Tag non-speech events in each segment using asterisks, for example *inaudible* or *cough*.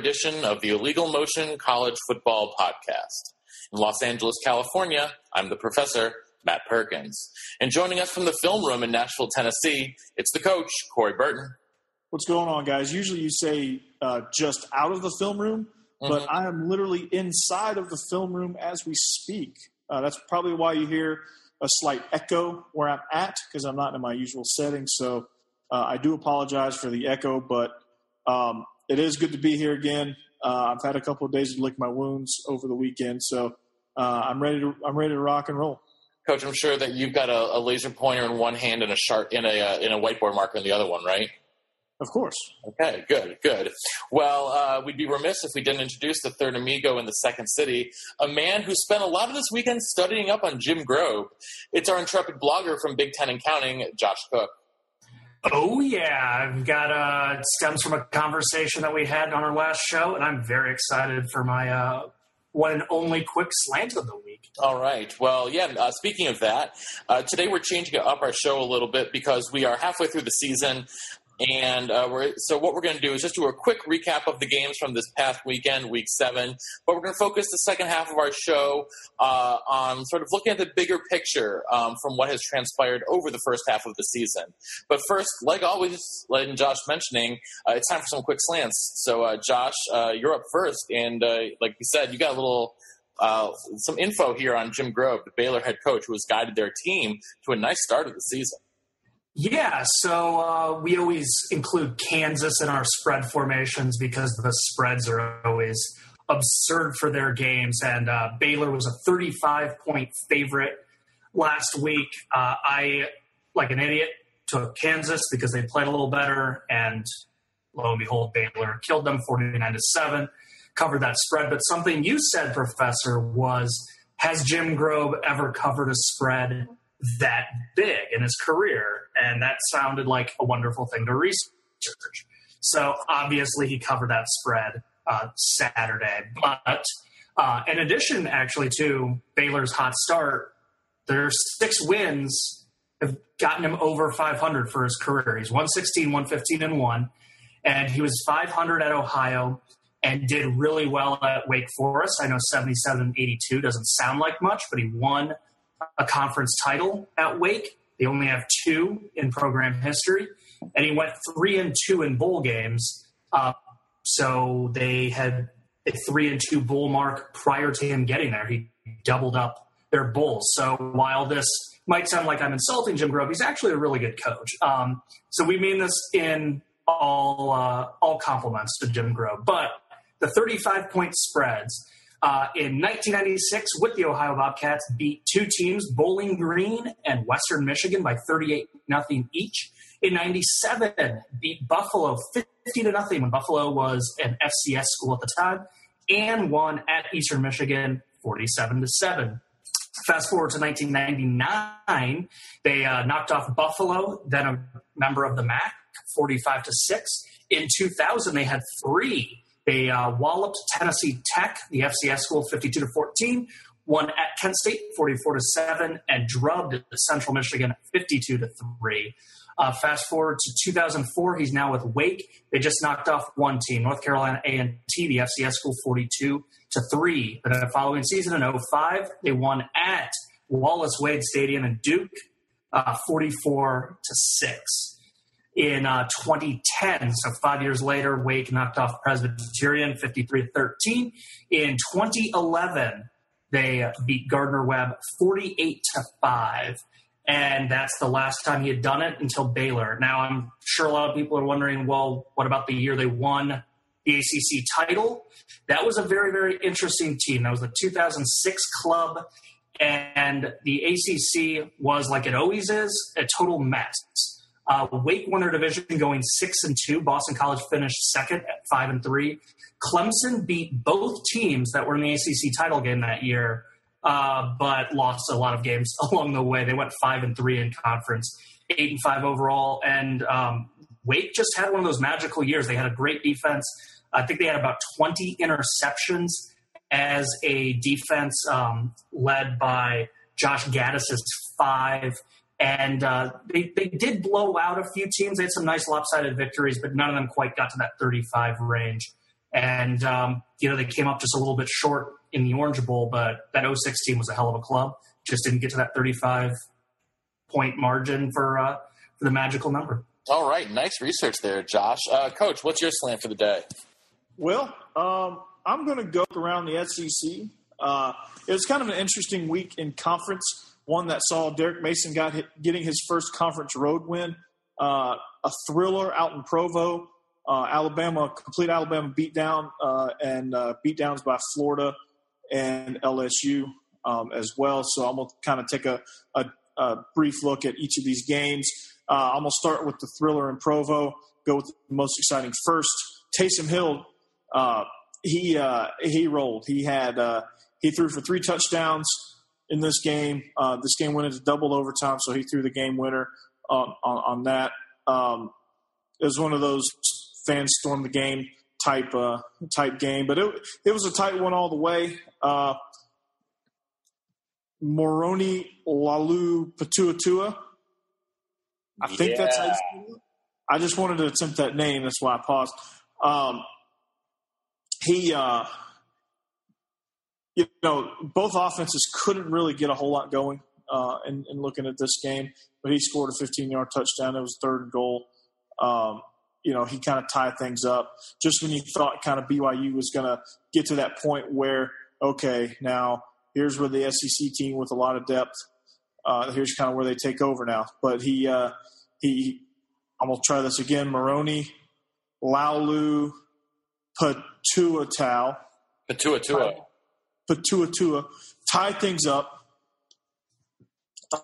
Edition of the Illegal Motion College Football Podcast. In Los Angeles, California, I'm the professor, Matt Perkins. And joining us from the film room in Nashville, Tennessee, it's the coach, Corey Burton. What's going on, guys? Usually you say uh, just out of the film room, but Mm-hmm. I am literally inside of the film room as we speak. Uh, that's probably why you hear a slight echo where I'm at because I'm not in my usual setting. So uh, I do apologize for the echo, but um, it is good to be here again. Uh, I've had a couple of days to lick my wounds over the weekend, so uh, I'm ready to I'm ready to rock and roll. Coach, I'm sure that you've got a, a laser pointer in one hand and a sharp in a uh, in a whiteboard marker in the other one, right? Of course. Okay, good, good. Well, uh, we'd be remiss if we didn't introduce the third amigo in the second city, a man who spent a lot of this weekend studying up on Jim Grobe. It's our intrepid blogger from Big Ten and Counting, Josh Cook. Oh yeah, I've got uh stems from a conversation that we had on our last show, and I'm very excited for my uh one and only quick slant of the week. All right. Well, yeah. Uh, speaking of that, uh, today we're changing up our show a little bit because we are halfway through the season, and uh, we're so what we're going to do is just do a quick recap of the games from this past weekend, Week Seven. But we're going to focus the second half of our show uh, on sort of looking at the bigger picture um, from what has transpired over the first half of the season. But first, like always, like Josh mentioning, uh, it's time for some quick slants. So, uh, Josh, uh, you're up first, and uh, like you said, you got a little uh, some info here on Jim Grobe, the Baylor head coach who has guided their team to a nice start of the season. Yeah, so uh, we always include Kansas in our spread formations because the spreads are always absurd for their games, and uh, Baylor was a 35 point favorite last week. Uh, I, like an idiot, took Kansas because they played a little better, and lo and behold, Baylor killed them 49 to 7, covered that spread. But something you said, Professor, was has Jim Grobe ever covered a spread that big in his career? And that sounded like a wonderful thing to research. So obviously, he covered that spread uh, Saturday. But uh, in addition, actually, to Baylor's hot start, their six wins have gotten him over 500 for his career. He's 116, 115, and 1. And he was 500 at Ohio and did really well at Wake Forest. I know 77 82 doesn't sound like much, but he won a conference title at Wake. They only have two in program history. And he went three and two in bowl games. Uh, so they had a three and two bowl mark prior to him getting there. He doubled up their bowls. So while this might sound like I'm insulting Jim Grobe, he's actually a really good coach. Um, so we mean this in all uh, all compliments to Jim Grobe. But the 35 point spreads uh, in 1996 with the Ohio Bobcats beat two teams, Bowling Green and Western Michigan, by 38 nothing each. In 97, beat Buffalo 50 to nothing when Buffalo was an FCS school at the time, and won at Eastern Michigan 47 to 7. Fast forward to 1999, they uh, knocked off Buffalo, then a member of the MAC, 45 to 6. In 2000, they had three. They uh, walloped Tennessee Tech, the FCS school, 52 to 14. Won at Kent State, 44 to 7, and drubbed Central Michigan, 52 to 3. Uh, fast forward to 2004, he's now with Wake. They just knocked off one team, North Carolina A&T, the FCS school, 42 to 3. But the following season in 05, they won at Wallace Wade Stadium in Duke, uh, 44 to 6. In uh, 2010, so five years later, Wake knocked off Presbyterian 53 13. In 2011, they beat Gardner Webb 48 to 5 and that's the last time he had done it until Baylor. Now, I'm sure a lot of people are wondering, well, what about the year they won the ACC title? That was a very, very interesting team. That was the 2006 club, and the ACC was like it always is, a total mess. Uh, Wake won their division going six and two. Boston College finished second at five and three. Clemson beat both teams that were in the ACC title game that year, uh, but lost a lot of games *laughs* along the way. They went five and three in conference, eight and five overall, and um, Wake just had one of those magical years. They had a great defense. I think they had about 20 interceptions as a defense um, led by Josh Gattis's five. And uh, they, they did blow out a few teams. They had some nice lopsided victories, but none of them quite got to that 35 range. And, um, you know, they came up just a little bit short in the Orange Bowl, but that 06 team was a hell of a club. Just didn't get to that 35 point margin for, uh, for the magical number. All right. Nice research there, Josh. Uh, Coach, what's your slam for the day? Well, um, I'm going to go around the SEC. Uh, it was kind of an interesting week in conference, one that saw Derek Mason got hit, getting his first conference road win, uh, a thriller out in Provo. Uh, Alabama, complete Alabama beatdown uh, and uh, beatdowns by Florida and LSU um, as well. So I'm going to kind of take a, a, a, brief look at each of these games. Uh, I'm going to start with the thriller in Provo, go with the most exciting first. Taysom Hill uh, he uh, he rolled. He had uh, he threw for three touchdowns in this game. Uh, this game went into double overtime, so he threw the game winner on on, on that. Um, it was one of those fans storm the game type uh, type game, but it it was a tight one all the way. Uh, Moroni Lalu Patuatua. I think yeah. that's how you I just wanted to attempt that name. That's why I paused. Um, he, uh, you know, both offenses couldn't really get a whole lot going uh, in, in, looking at this game, but he scored a 15 yard touchdown. It was third goal. Um, you know, he kind of tied things up just when you thought kind of BYU was going to get to that point where, okay, now here's where the SEC team with a lot of depth, uh, here's kind of where they take over now. But he, uh, he, I'm going to try this again. Moroni, Laulu, Patuatau. Patuatua. Patuatua tied things up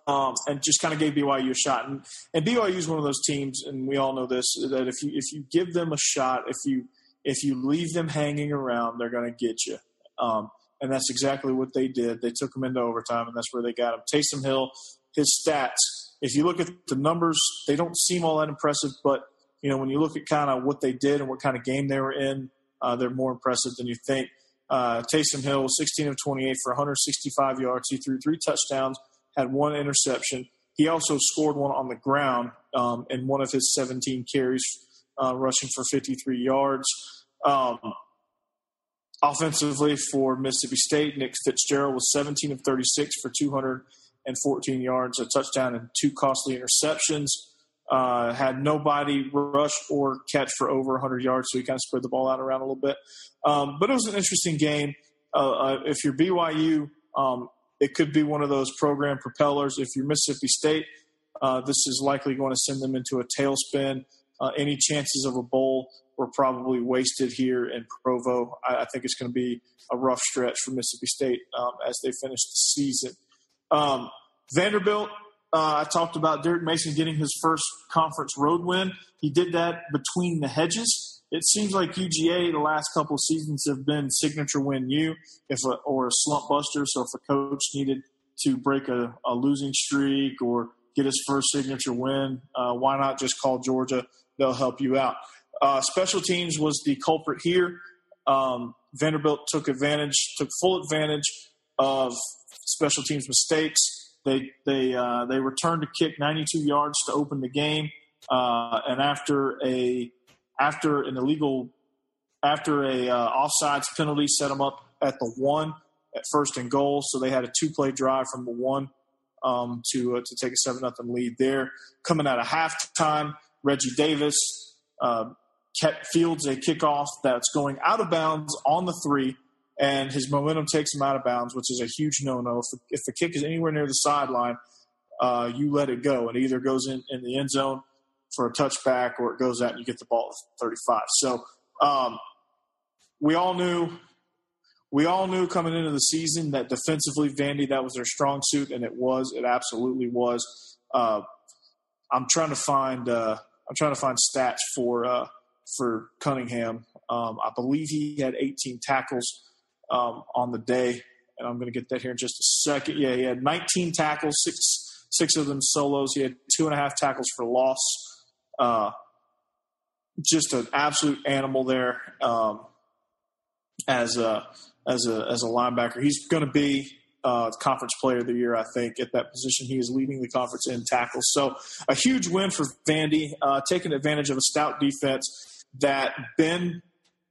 um, and just kind of gave BYU a shot. And, and BYU is one of those teams, and we all know this, that if you if you give them a shot, if you if you leave them hanging around, they're going to get you. Um, and that's exactly what they did. They took them into overtime, and that's where they got him. Taysom Hill, his stats. If you look at the numbers, they don't seem all that impressive, but you know when you look at kind of what they did and what kind of game they were in, uh, they're more impressive than you think. Uh, Taysom Hill, 16 of 28 for 165 yards. He threw three touchdowns, had one interception. He also scored one on the ground um, in one of his 17 carries, uh, rushing for 53 yards. Um, offensively for Mississippi State, Nick Fitzgerald was 17 of 36 for 214 yards, a touchdown, and two costly interceptions. Uh, had nobody rush or catch for over 100 yards, so he kind of spread the ball out around a little bit. Um, but it was an interesting game. Uh, uh, if you're BYU, um, it could be one of those program propellers. If you're Mississippi State, uh, this is likely going to send them into a tailspin. Uh, any chances of a bowl were probably wasted here in Provo. I, I think it's going to be a rough stretch for Mississippi State um, as they finish the season. Um, Vanderbilt uh, I talked about Derek Mason getting his first conference road win. He did that between the hedges. It seems like UGA the last couple seasons have been signature win U, if a, or a slump buster. So if a coach needed to break a, a losing streak or get his first signature win, uh, why not just call Georgia? They'll help you out. Uh, special teams was the culprit here. Um, Vanderbilt took advantage, took full advantage of special teams mistakes they they uh, they returned to kick 92 yards to open the game, uh, and after a after an illegal after a uh, offsides penalty set them up at the one at first and goal. So they had a two play drive from the one um, to uh, to take a seven nothing lead there. Coming out of halftime, Reggie Davis uh, fields a kickoff that's going out of bounds on the three and his momentum takes him out of bounds, which is a huge no-no. If the, if the kick is anywhere near the sideline, uh, you let it go. It either goes in, in the end zone for a touchback or it goes out and you get the ball at 35. So um, we all knew we all knew coming into the season that defensively, Vandy, that was their strong suit, and it was. It absolutely was. Uh, I'm trying to find. Uh, I'm trying to find stats for uh, for Cunningham. Um, I believe he had 18 tackles um, on the day, and I'm going to get that here in just a second. Yeah, he had 19 tackles, six six of them solos. He had two and a half tackles for loss. Uh, just an absolute animal there um, as a as a as a linebacker. He's going to be uh, conference player of the year, I think, at that position. He is leading the conference in tackles. So a huge win for Vandy, uh, taking advantage of a stout defense that bend.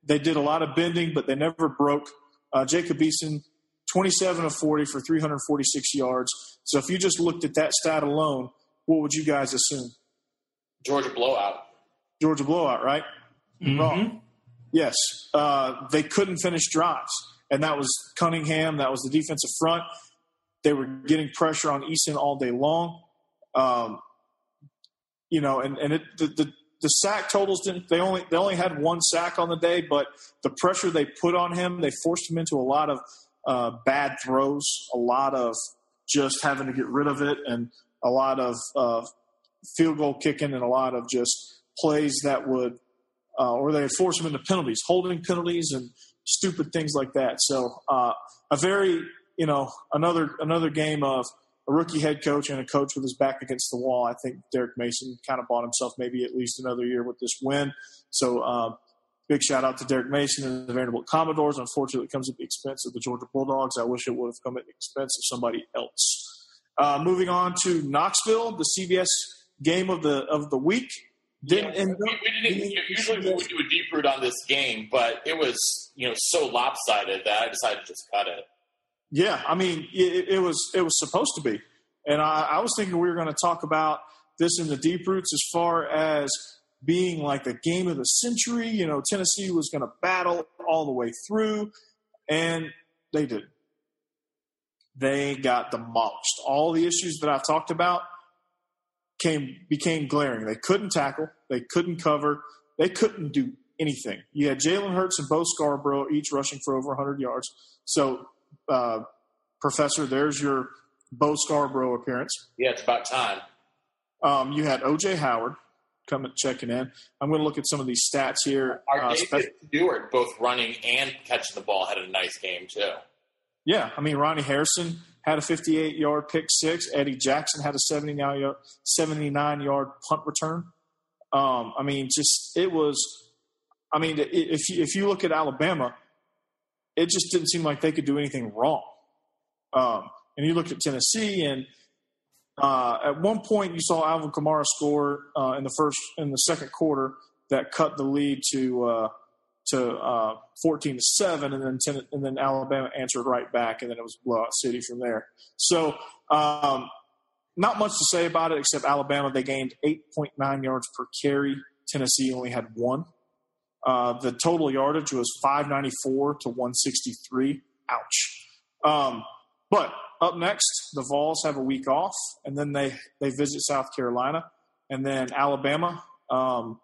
They did a lot of bending, but they never broke. Uh, Jacob Eason, 27 of 40 for 346 yards. So if you just looked at that stat alone, what would you guys assume? Georgia blowout. Georgia blowout, right? Mm-hmm. Wrong. Yes. Uh, they couldn't finish drives and that was Cunningham. That was the defensive front. They were getting pressure on Eason all day long. Um, you know, and and it, the, the the sack totals didn't. They only they only had one sack on the day, but the pressure they put on him, they forced him into a lot of uh, bad throws, a lot of just having to get rid of it, and a lot of uh, field goal kicking, and a lot of just plays that would, uh, or they force him into penalties, holding penalties, and stupid things like that. So uh, a very you know another another game of a rookie head coach and a coach with his back against the wall. I think Derek Mason kind of bought himself maybe at least another year with this win. So uh, big shout out to Derek Mason and the Vanderbilt Commodores. Unfortunately, it comes at the expense of the Georgia Bulldogs. I wish it would have come at the expense of somebody else. Uh, moving on to Knoxville, the CBS game of the of the week. Didn't yeah, we, we, didn't. usually we would do a deep root on this game, but it was you know so lopsided that I decided to just cut it. Yeah, I mean it, it was it was supposed to be, and I, I was thinking we were going to talk about this in the deep roots as far as being like the game of the century. You know, Tennessee was going to battle all the way through, and they did. They got demolished. All the issues that I've talked about came became glaring. They couldn't tackle, they couldn't cover, they couldn't do anything. You had Jalen Hurts and Bo Scarborough each rushing for over 100 yards. So, uh, Professor, there's your Bo Scarborough appearance. Yeah, it's about time. Um, you had OJ Howard coming checking in. I'm going to look at some of these stats here. Our uh, David Stewart, both running and catching the ball, had a nice game too. Yeah, I mean Ronnie Harrison had a 58 yard pick six. Eddie Jackson had a 79 yard, 79 yard punt return. Um, I mean, just it was. I mean, if you, if you look at Alabama, it just didn't seem like they could do anything wrong. Um, and you looked at Tennessee, and uh, at one point you saw Alvin Kamara score uh, in the first in the second quarter that cut the lead to uh, to uh, 14 to 7 and then 10, and then Alabama answered right back and then it was blowout city from there. So um, not much to say about it except Alabama they gained 8.9 yards per carry. Tennessee only had one. Uh, the total yardage was 594 to 163. Ouch. Um, but up next, the Vols have a week off, and then they they visit South Carolina, and then Alabama. Um,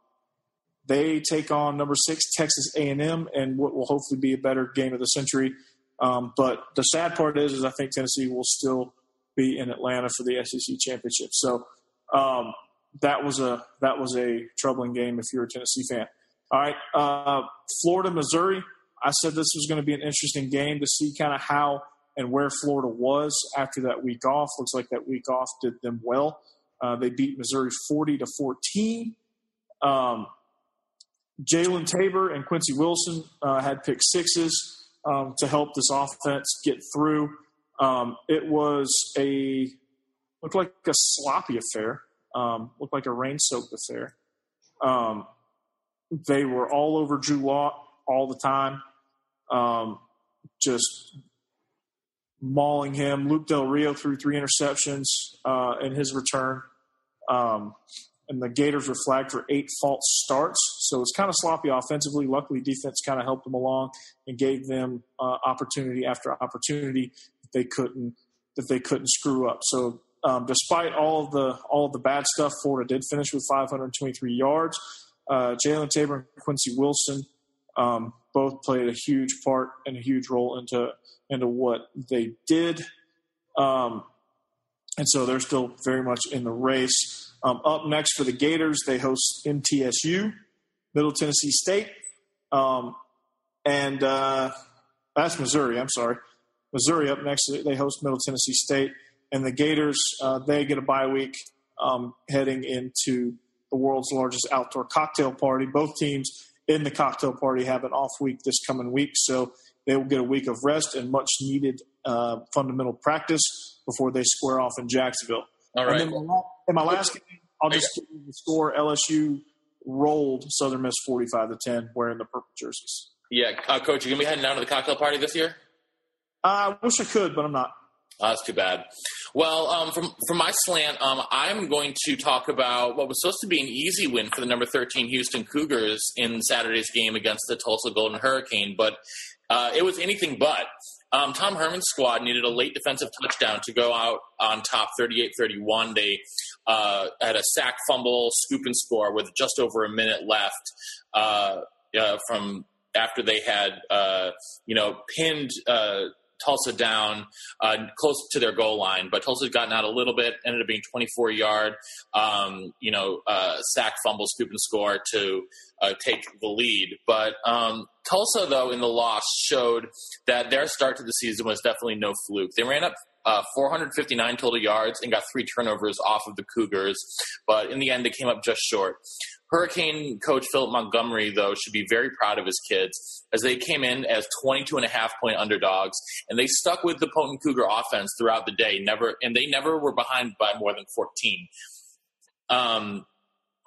they take on number six Texas A&M, and what will hopefully be a better game of the century. Um, but the sad part is, is I think Tennessee will still be in Atlanta for the SEC championship. So um, that was a that was a troubling game if you're a Tennessee fan. All right, uh, Florida, Missouri. I said this was going to be an interesting game to see kind of how and where Florida was after that week off. Looks like that week off did them well. Uh, they beat Missouri 40 to 14. Um, Jalen Tabor and Quincy Wilson uh, had pick sixes um, to help this offense get through. Um, it was a looked like a sloppy affair. Um, looked like a rain-soaked affair. They were all over Drew Lock all the time, um, just mauling him. Luke Del Rio threw three interceptions uh, in his return. Um, and the Gators were flagged for eight false starts. So it's kind of sloppy offensively. Luckily, defense kind of helped them along and gave them uh, opportunity after opportunity that they couldn't that they couldn't screw up. So um, despite all of the all of the bad stuff, Florida did finish with 523 yards. Uh, Jalen Tabor and Quincy Wilson um, both played a huge part and a huge role into into what they did. Um, and so they're still very much in the race. Um, up next for the Gators, they host MTSU, Middle Tennessee State, um, and uh, that's Missouri. I'm sorry, Missouri up next. They host Middle Tennessee State, and the Gators uh, they get a bye week um, heading into the world's largest outdoor cocktail party. Both teams in the cocktail party have an off week this coming week, so they will get a week of rest and much needed uh, fundamental practice before they square off in Jacksonville. All right. And then my, in my last game, I'll just give you the score. LSU rolled Southern Miss 45 to 10 wearing the purple jerseys. Yeah, uh, coach, you gonna be heading down to the cocktail party this year? I wish I could, but I'm not. Oh, that's too bad. Well, um, from from my slant, um, I'm going to talk about what was supposed to be an easy win for the number 13 Houston Cougars in Saturday's game against the Tulsa Golden Hurricane, but uh, it was anything but. Um, Tom Herman's squad needed a late defensive touchdown to go out on top 38 31. They uh, had a sack fumble, scoop and score with just over a minute left uh, uh from after they had, uh, you know, pinned uh, Tulsa down uh, close to their goal line, but Tulsa had gotten out a little bit, ended up being 24 yard, um, you know, uh, sack, fumble, scoop, and score to uh, take the lead. But um, Tulsa, though, in the loss showed that their start to the season was definitely no fluke. They ran up uh, 459 total yards and got three turnovers off of the Cougars, but in the end, they came up just short. Hurricane coach Philip Montgomery, though, should be very proud of his kids as they came in as 22 and a half point underdogs and they stuck with the potent Cougar offense throughout the day. Never, and they never were behind by more than 14. Um,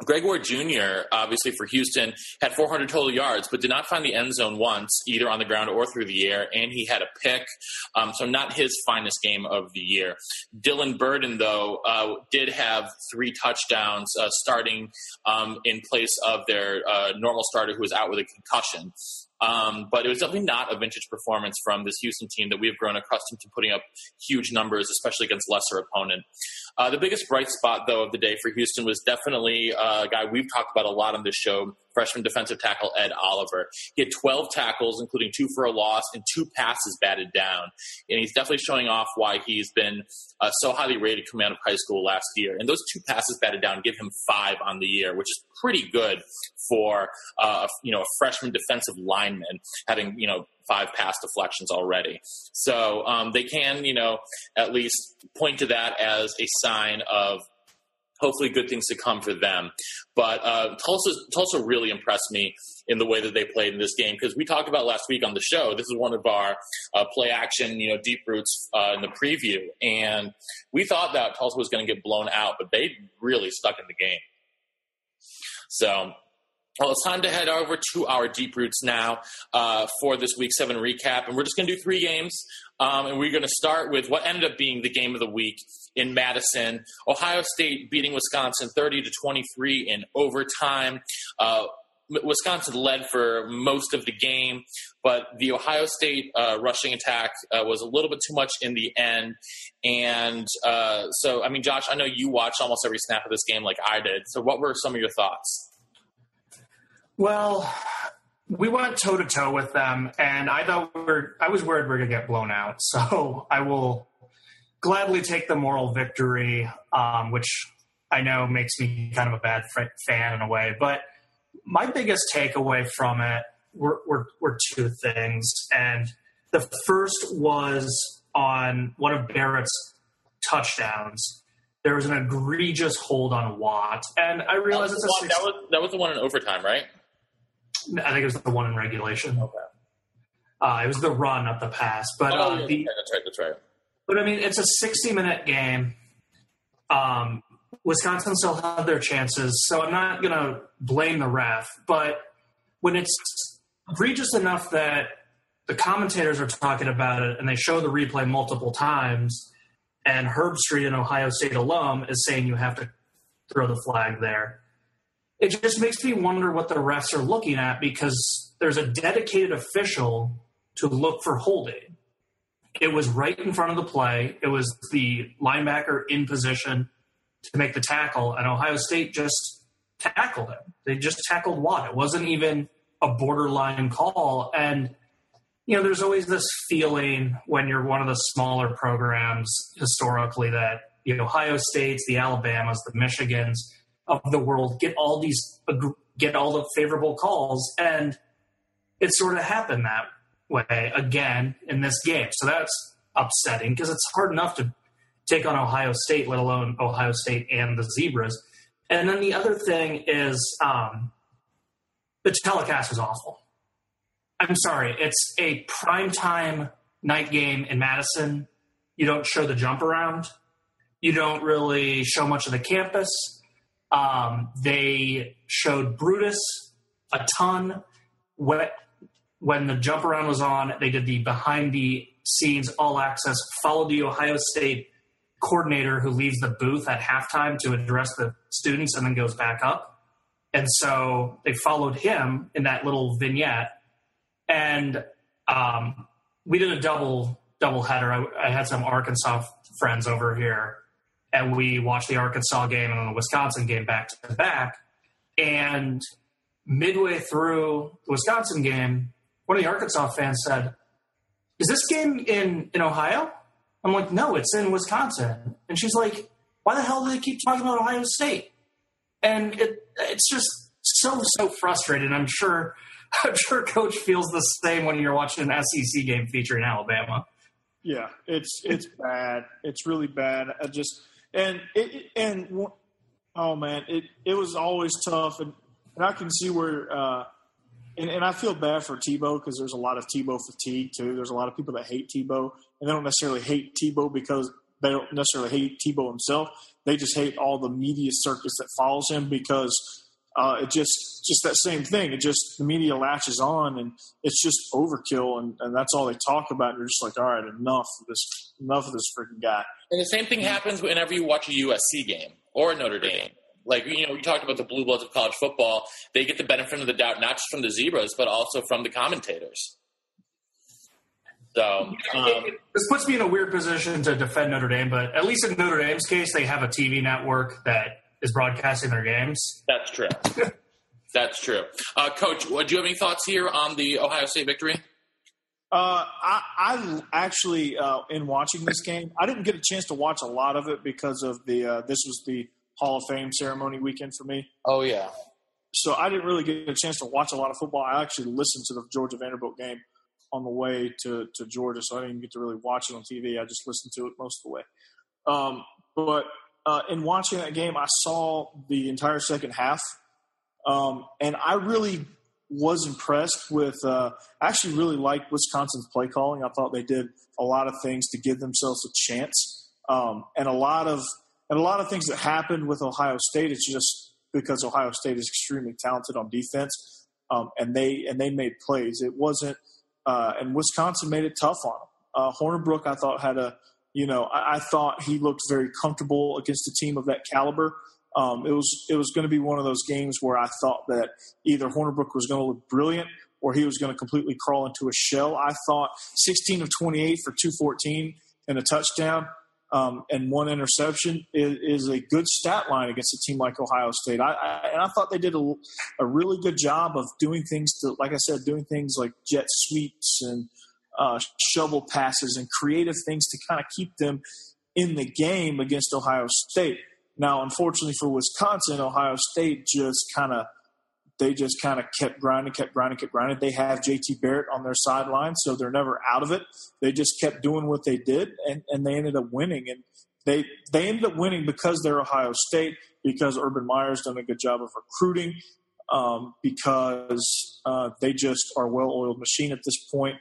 Greg Ward Jr., obviously for Houston, had 400 total yards, but did not find the end zone once, either on the ground or through the air, and he had a pick. Um, so, not his finest game of the year. Dillon Birden, though, uh, did have three touchdowns uh, starting um, in place of their uh, normal starter who was out with a concussion. Um, but it was definitely not a vintage performance from this Houston team that we have grown accustomed to putting up huge numbers, especially against lesser opponent. Uh, the biggest bright spot, though, of the day for Houston was definitely uh, a guy we've talked about a lot on this show, freshman defensive tackle Ed Oliver. He had 12 tackles, including two for a loss and two passes batted down. And he's definitely showing off why he's been uh, so highly rated coming out of high school last year. And those two passes batted down give him five on the year, which is pretty good for uh, you know a freshman defensive lineman having you know five pass deflections already. So um, they can you know at least point to that as a sign of hopefully good things to come for them. But uh, Tulsa, Tulsa really impressed me in the way that they played in this game because we talked about last week on the show. This is one of our uh, play action, you know, deep roots uh, in the preview, and we thought that Tulsa was going to get blown out, but they really stuck in the game. So well, it's time to head over to our deep roots now uh, for this week seven recap. And we're just going to do three games. Um, and we're going to start with what ended up being the game of the week in Madison. Ohio State beating Wisconsin 30 to 23 in overtime. Uh, Wisconsin led for most of the game, but the Ohio State uh, rushing attack uh, was a little bit too much in the end. And uh, so, I mean, Josh, I know you watched almost every snap of this game like I did. So, what were some of your thoughts? Well, we went toe to toe with them, and I thought we are I was worried we are going to get blown out. *laughs* So I will gladly take the moral victory, um, which I know makes me kind of a bad fan in a way. But my biggest takeaway from it were, were, were two things, and the first was on one of Barrett's touchdowns there was an egregious hold on Watt, and I realized that was, that was that was the one in overtime, right? I think it was the one in regulation. Okay. Uh, it was the run, not the pass. But oh, uh, the, yeah, that's right. That's right. But I mean, it's a 60 minute game. Um, Wisconsin still had their chances, so I'm not going to blame the ref. But when it's egregious enough that the commentators are talking about it and they show the replay multiple times, and Herbstreit, an Ohio State alum, is saying you have to throw the flag there it just makes me wonder what the refs are looking at because there's a dedicated official to look for holding. It was right in front of the play. It was the linebacker in position to make the tackle, and Ohio State just tackled him. They just tackled Watt. It wasn't even a borderline call. And, you know, there's always this feeling when you're one of the smaller programs historically that, know, Ohio States, the Alabamas, the Michigans of the world get all these, get all the favorable calls. And it sort of happened that way again in this game. So that's upsetting because it's hard enough to take on Ohio State, let alone Ohio State and the Zebras. And then the other thing is um, the telecast was awful. I'm sorry, it's a primetime night game in Madison. You don't show the jump around. You don't really show much of the campus. Um, they showed Brutus a ton. When, when the jump around was on, they did the behind the scenes all access, followed the Ohio State coordinator who leaves the booth at halftime to address the students and then goes back up. And so they followed him in that little vignette. And um, we did a double double header. I, I, had some Arkansas friends over here, and we watched the Arkansas game and the Wisconsin game back to back. And midway through the Wisconsin game, one of the Arkansas fans said, "Is this game in in Ohio?" I'm like, no, it's in Wisconsin. And she's like, why the hell do they keep talking about Ohio State? And it, it's just so, so frustrating. I'm sure, *laughs* I'm sure coach feels the same when you're watching an SEC game featuring Alabama. Yeah, it's, it's bad. It's really bad. I just, and it, and oh man, it, it was always tough. And, and I can see where, uh, and, and I feel bad for Tebow because there's a lot of Tebow fatigue too. There's a lot of people that hate Tebow, and they don't necessarily hate Tebow because they don't necessarily hate Tebow himself. They just hate all the media circus that follows him because uh, it just just that same thing. It just the media latches on, and it's just overkill, and, and that's all they talk about. And you're just like, all right, enough of this, enough of this freaking guy. And the same thing happens whenever you watch a USC game or a Notre Dame. Like you know, we talked about the blue bloods of college football. They get the benefit of the doubt not just from the zebras, but also from the commentators. So um, this puts me in a weird position to defend Notre Dame, but at least in Notre Dame's case, they have a TV network that is broadcasting their games. That's true. *laughs* That's true. Uh, Coach, do you have any thoughts here on the Ohio State victory? Uh, I, I, actually, uh, in watching this game, I didn't get a chance to watch a lot of it because of the. Uh, this was the Hall of Fame ceremony weekend for me. Oh yeah. So I didn't really get a chance to watch a lot of football. I actually listened to the Georgia Vanderbilt game on the way to, to Georgia, so I didn't get to really watch it on TV. I just listened to it most of the way. Um, but uh, in watching that game, I saw the entire second half, um, and I really was impressed with. Uh, I actually really liked Wisconsin's play calling. I thought they did a lot of things to give themselves a chance, um, and a lot of and a lot of things that happened with Ohio State, it's just because Ohio State is extremely talented on defense, um, and they and they made plays. It wasn't, uh, and Wisconsin made it tough on them. Uh, I thought had a, you know, I, I, thought he looked very comfortable against a team of that caliber. Um, it was it was going to be one of those games where I thought that either Hornibrook was going to look brilliant or he was going to completely crawl into a shell. I thought 16 of 28 for 214 and a touchdown um, and one interception is, is, a good stat line against a team like Ohio State. I, I and I thought they did a, a, really good job of doing things to, like I said, doing things like jet sweeps and uh, shovel passes and creative things to kind of keep them in the game against Ohio State. Now, unfortunately for Wisconsin, Ohio State just kind of they just kind of kept grinding, kept grinding, kept grinding. They have JT Barrett on their sideline, so they're never out of it. They just kept doing what they did, and, and they ended up winning. And they they ended up winning because they're Ohio State, because Urban Meyer's done a good job of recruiting, um, because uh, they just are well-oiled machine at this point.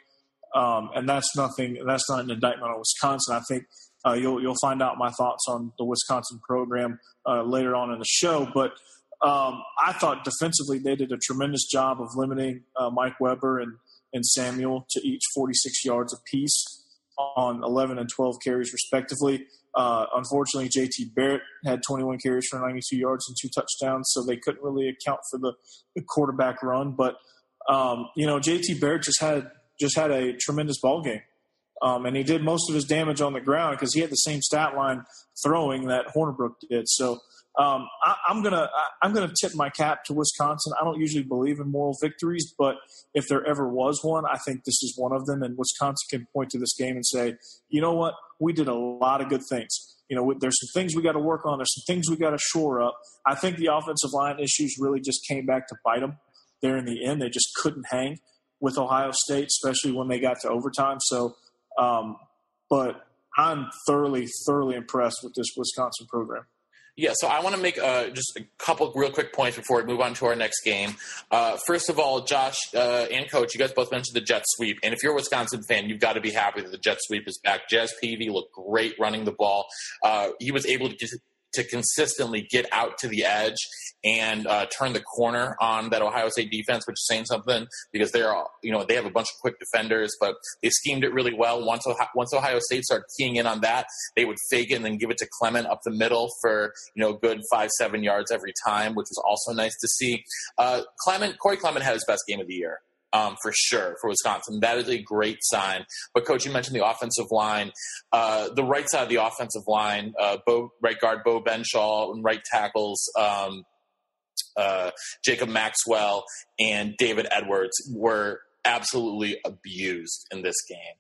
Um, and that's nothing. That's not an indictment on Wisconsin. I think uh, you'll you'll find out my thoughts on the Wisconsin program uh, later on in the show, but. Um, I thought defensively they did a tremendous job of limiting uh, Mike Weber and, and Samuel to each 46 yards apiece on 11 and 12 carries respectively. Uh, unfortunately, JT Barrett had 21 carries for 92 yards and two touchdowns, so they couldn't really account for the, the quarterback run. But um, you know, JT Barrett just had just had a tremendous ball game. Um, and he did most of his damage on the ground because he had the same stat line throwing that Hornibrook did. So um, I, am gonna I, am gonna tip my cap to Wisconsin. I don't usually believe in moral victories, but if there ever was one, I think this is one of them. And Wisconsin can point to this game and say, you know what, we did a lot of good things. You know, there's some things we got to work on. There's some things we got to shore up. I think the offensive line issues really just came back to bite them there in the end. They just couldn't hang with Ohio State, especially when they got to overtime. So, um, but I'm thoroughly, thoroughly impressed with this Wisconsin program. Yeah, so I want to make uh, just a couple real quick points before we move on to our next game. Uh, first of all, Josh uh, and Coach, you guys both mentioned the jet sweep, and if you're a Wisconsin fan, you've got to be happy that the jet sweep is back. Jazz Peavy looked great running the ball. Uh, he was able to to consistently get out to the edge and uh, turn the corner on that Ohio State defense, which is saying something because they're all, you know they have a bunch of quick defenders, but they schemed it really well. Once Ohio, once Ohio State started keying in on that, they would fake it and then give it to Clement up the middle for you know good five seven yards every time, which was also nice to see. Uh, Clement Corey Clement had his best game of the year um, for sure for Wisconsin. That is a great sign. But coach, you mentioned the offensive line. Uh, the right side of the offensive line, uh, Beau, right guard Beau Benzschawel and right tackles. Um, uh, Jacob Maxwell and David Edwards were absolutely abused in this game.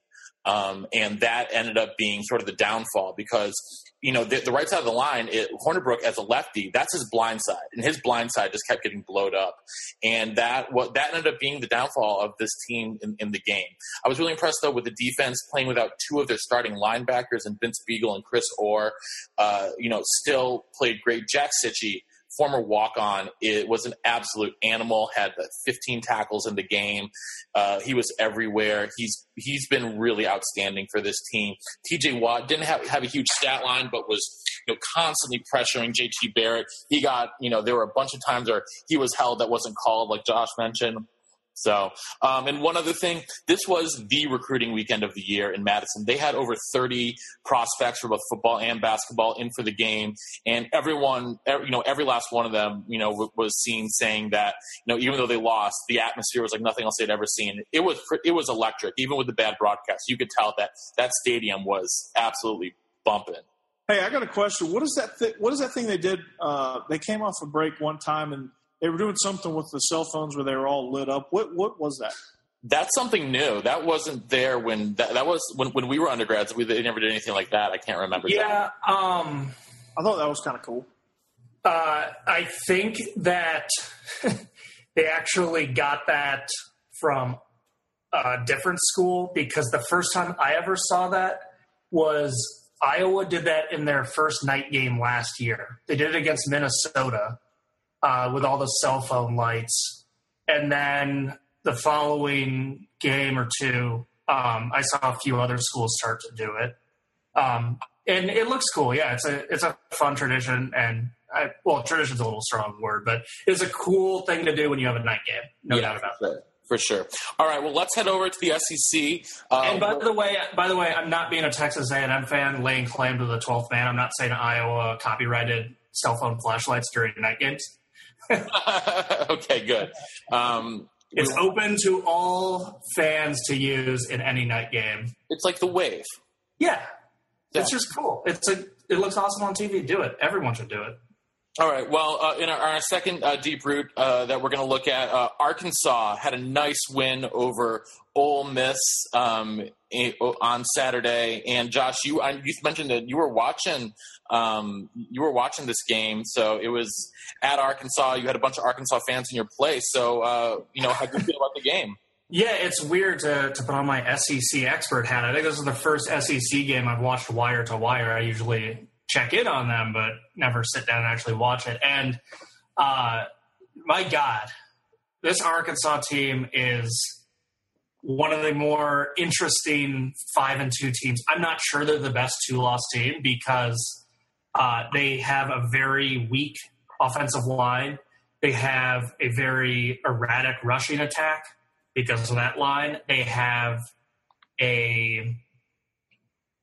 Um, and that ended up being sort of the downfall because you know the, the right side of the line, it, Hornibrook as a lefty, that's his blind side, and his blind side just kept getting blowed up, and that what that ended up being the downfall of this team in, in, the game. I was really impressed though with the defense playing without two of their starting linebackers and Vince Biegel and Chris Orr. Uh, you know, still played great. Jack Cichy former walk on, it was an absolute animal. Had 15 tackles in the game. Uh, he was everywhere. He's he's been really outstanding for this team. T.J. Watt didn't have have a huge stat line, but was you know constantly pressuring J.T. Barrett. He got you know there were a bunch of times where he was held that wasn't called, like Josh mentioned. So, um, and one other thing, this was the recruiting weekend of the year in Madison. They had over 30 prospects for both football and basketball in for the game, and everyone, every, you know, every last one of them, you know, w- was seen saying that, you know, even though they lost, the atmosphere was like nothing else they'd ever seen. It was it was electric, even with the bad broadcast. You could tell that that stadium was absolutely bumping. Hey, I got a question. What is that? Th- what is that thing they did? Uh, they came off a break one time and they were doing something with the cell phones where they were all lit up. What what was that? That's something new. That wasn't there when that, that was when, when we were undergrads. We they never did anything like that. I can't remember. Yeah, um, I thought that was kind of cool. Uh, I think that *laughs* they actually got that from a different school because the first time I ever saw that was Iowa did that in their first night game last year. They did it against Minnesota uh, with all the cell phone lights. And then the following game or two, um, I saw a few other schools start to do it. Um, and it looks cool. Yeah, it's a it's a fun tradition, and I, well, tradition's a little strong word, but it's a cool thing to do when you have a night game. No yeah, doubt about it. For sure. All right. Well, let's head over to the SEC. Uh, and by the way, by the way, I'm not being a Texas A&M fan laying claim to the 12th man. I'm not saying Iowa copyrighted cell phone flashlights during night games. *laughs* okay, good. Um, it's open to all fans to use in any night game. It's like the wave. Yeah, yeah. it's just cool. It's a. It looks awesome on TV. Do it. Everyone should do it. All right. Well, uh, in our, our second uh, deep root uh, that we're going to look at, uh, Arkansas had a nice win over Ole Miss um, on Saturday. And Josh, you you mentioned that you were watching um, you were watching this game, so it was at Arkansas. You had a bunch of Arkansas fans in your place. So uh, you know, how do you feel about the game? Yeah, it's weird to, to put on my SEC expert hat. I think this is the first SEC game I've watched wire to wire. I usually check in on them, but never sit down and actually watch it. And uh, my God, this Arkansas team is one of the more interesting five and two teams. I'm not sure they're the best two loss team because uh, they have a very weak offensive line. They have a very erratic rushing attack because of that line. They have a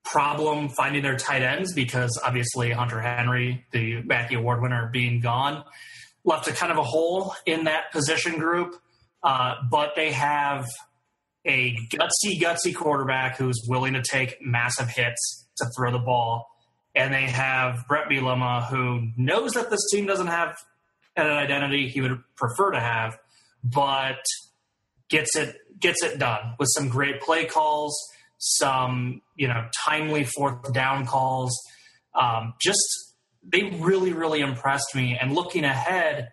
problem finding their tight ends because obviously Hunter Henry, the Mackey Award winner, being gone, left a kind of a hole in that position group. Uh, but they have a gutsy, gutsy quarterback who's willing to take massive hits to throw the ball. And they have Bret Bielema, who knows that this team doesn't have an identity he would prefer to have, but gets it gets it done with some great play calls, some you know timely fourth down calls. Um, just they really really impressed me. And looking ahead,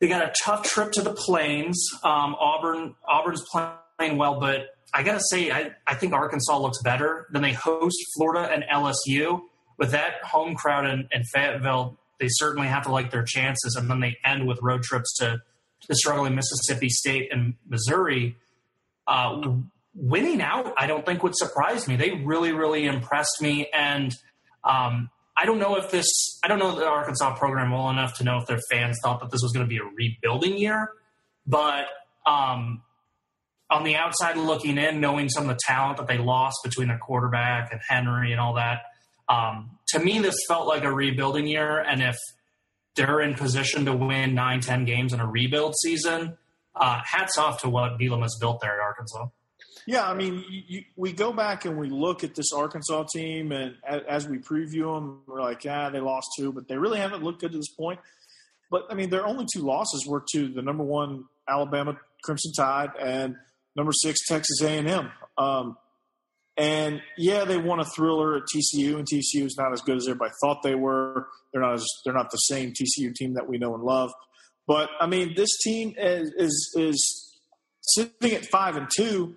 they got a tough trip to the Plains. Um, Auburn Auburn's playing well, but I gotta say I, I think Arkansas looks better. Then they host Florida and LSU. With that home crowd in, in Fayetteville, they certainly have to like their chances. And then they end with road trips to the struggling Mississippi State and Missouri. Uh, winning out, I don't think would surprise me. They really, really impressed me. And um, I don't know if this, I don't know the Arkansas program well enough to know if their fans thought that this was going to be a rebuilding year. But um, on the outside looking in, knowing some of the talent that they lost between their quarterback and Henry and all that, um, to me, this felt like a rebuilding year. And if they're in position to win nine, ten games in a rebuild season, uh, hats off to what Bielema has built there at Arkansas. Yeah, I mean, you, we go back and we look at this Arkansas team, and as, as we preview them, we're like, yeah, they lost two, but they really haven't looked good to this point. But I mean, their only two losses were to the number one Alabama Crimson Tide and number six Texas A&M. Um, and yeah, they won a thriller at TCU, and TCU is not as good as everybody thought they were. They're not as they're not the same TCU team that we know and love. But I mean, this team is is, is sitting at five and two,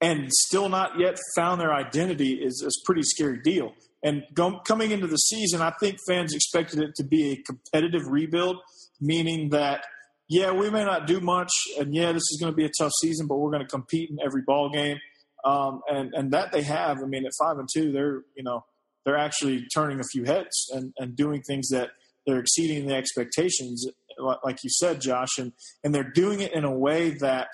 and still not yet found their identity is, is a pretty scary deal. And go, coming into the season, I think fans expected it to be a competitive rebuild, meaning that yeah, we may not do much, and yeah, this is going to be a tough season, but we're going to compete in every ball game um, and and that they have. I mean, at five and two, they're you know they're actually turning a few heads and, and doing things that they're exceeding the expectations, like you said, Josh, and and they're doing it in a way that.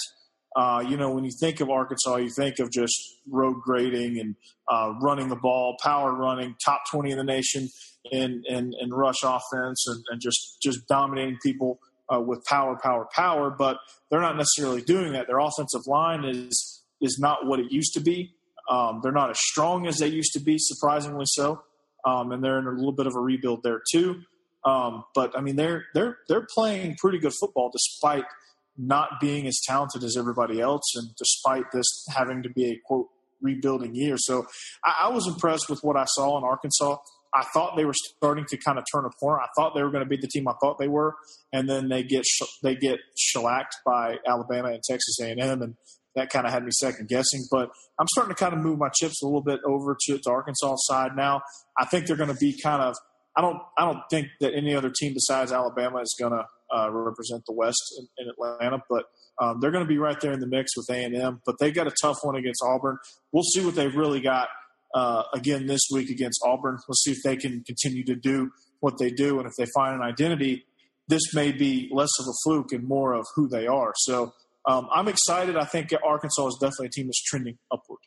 Uh, you know, when you think of Arkansas, you think of just road grading and uh, running the ball, power running, top 20 in the nation in, in, in rush offense, and, and just, just dominating people uh, with power, power, power. But they're not necessarily doing that. Their offensive line is is not what it used to be. Um, they're not as strong as they used to be, surprisingly so, um, and they're in a little bit of a rebuild there too. Um, but I mean, they're they're they're playing pretty good football despite not being as talented as everybody else, and despite this having to be a quote rebuilding year. So I, I was impressed with what I saw in Arkansas. I thought they were starting to kind of turn a corner. I thought they were going to be the team I thought they were, and then they get sh- they get shellacked by Alabama and Texas A&M, and that kind of had me second guessing. But I'm starting to kind of move my chips a little bit over to, to Arkansas side now. I think they're going to be kind of. I don't. I don't think that any other team besides Alabama is going to uh, represent the West in, in Atlanta, but um, they're going to be right there in the mix with A and M. But they got a tough one against Auburn. We'll see what they've really got uh, again this week against Auburn. We'll see if they can continue to do what they do, and if they find an identity, this may be less of a fluke and more of who they are. So um, I'm excited. I think Arkansas is definitely a team that's trending upward.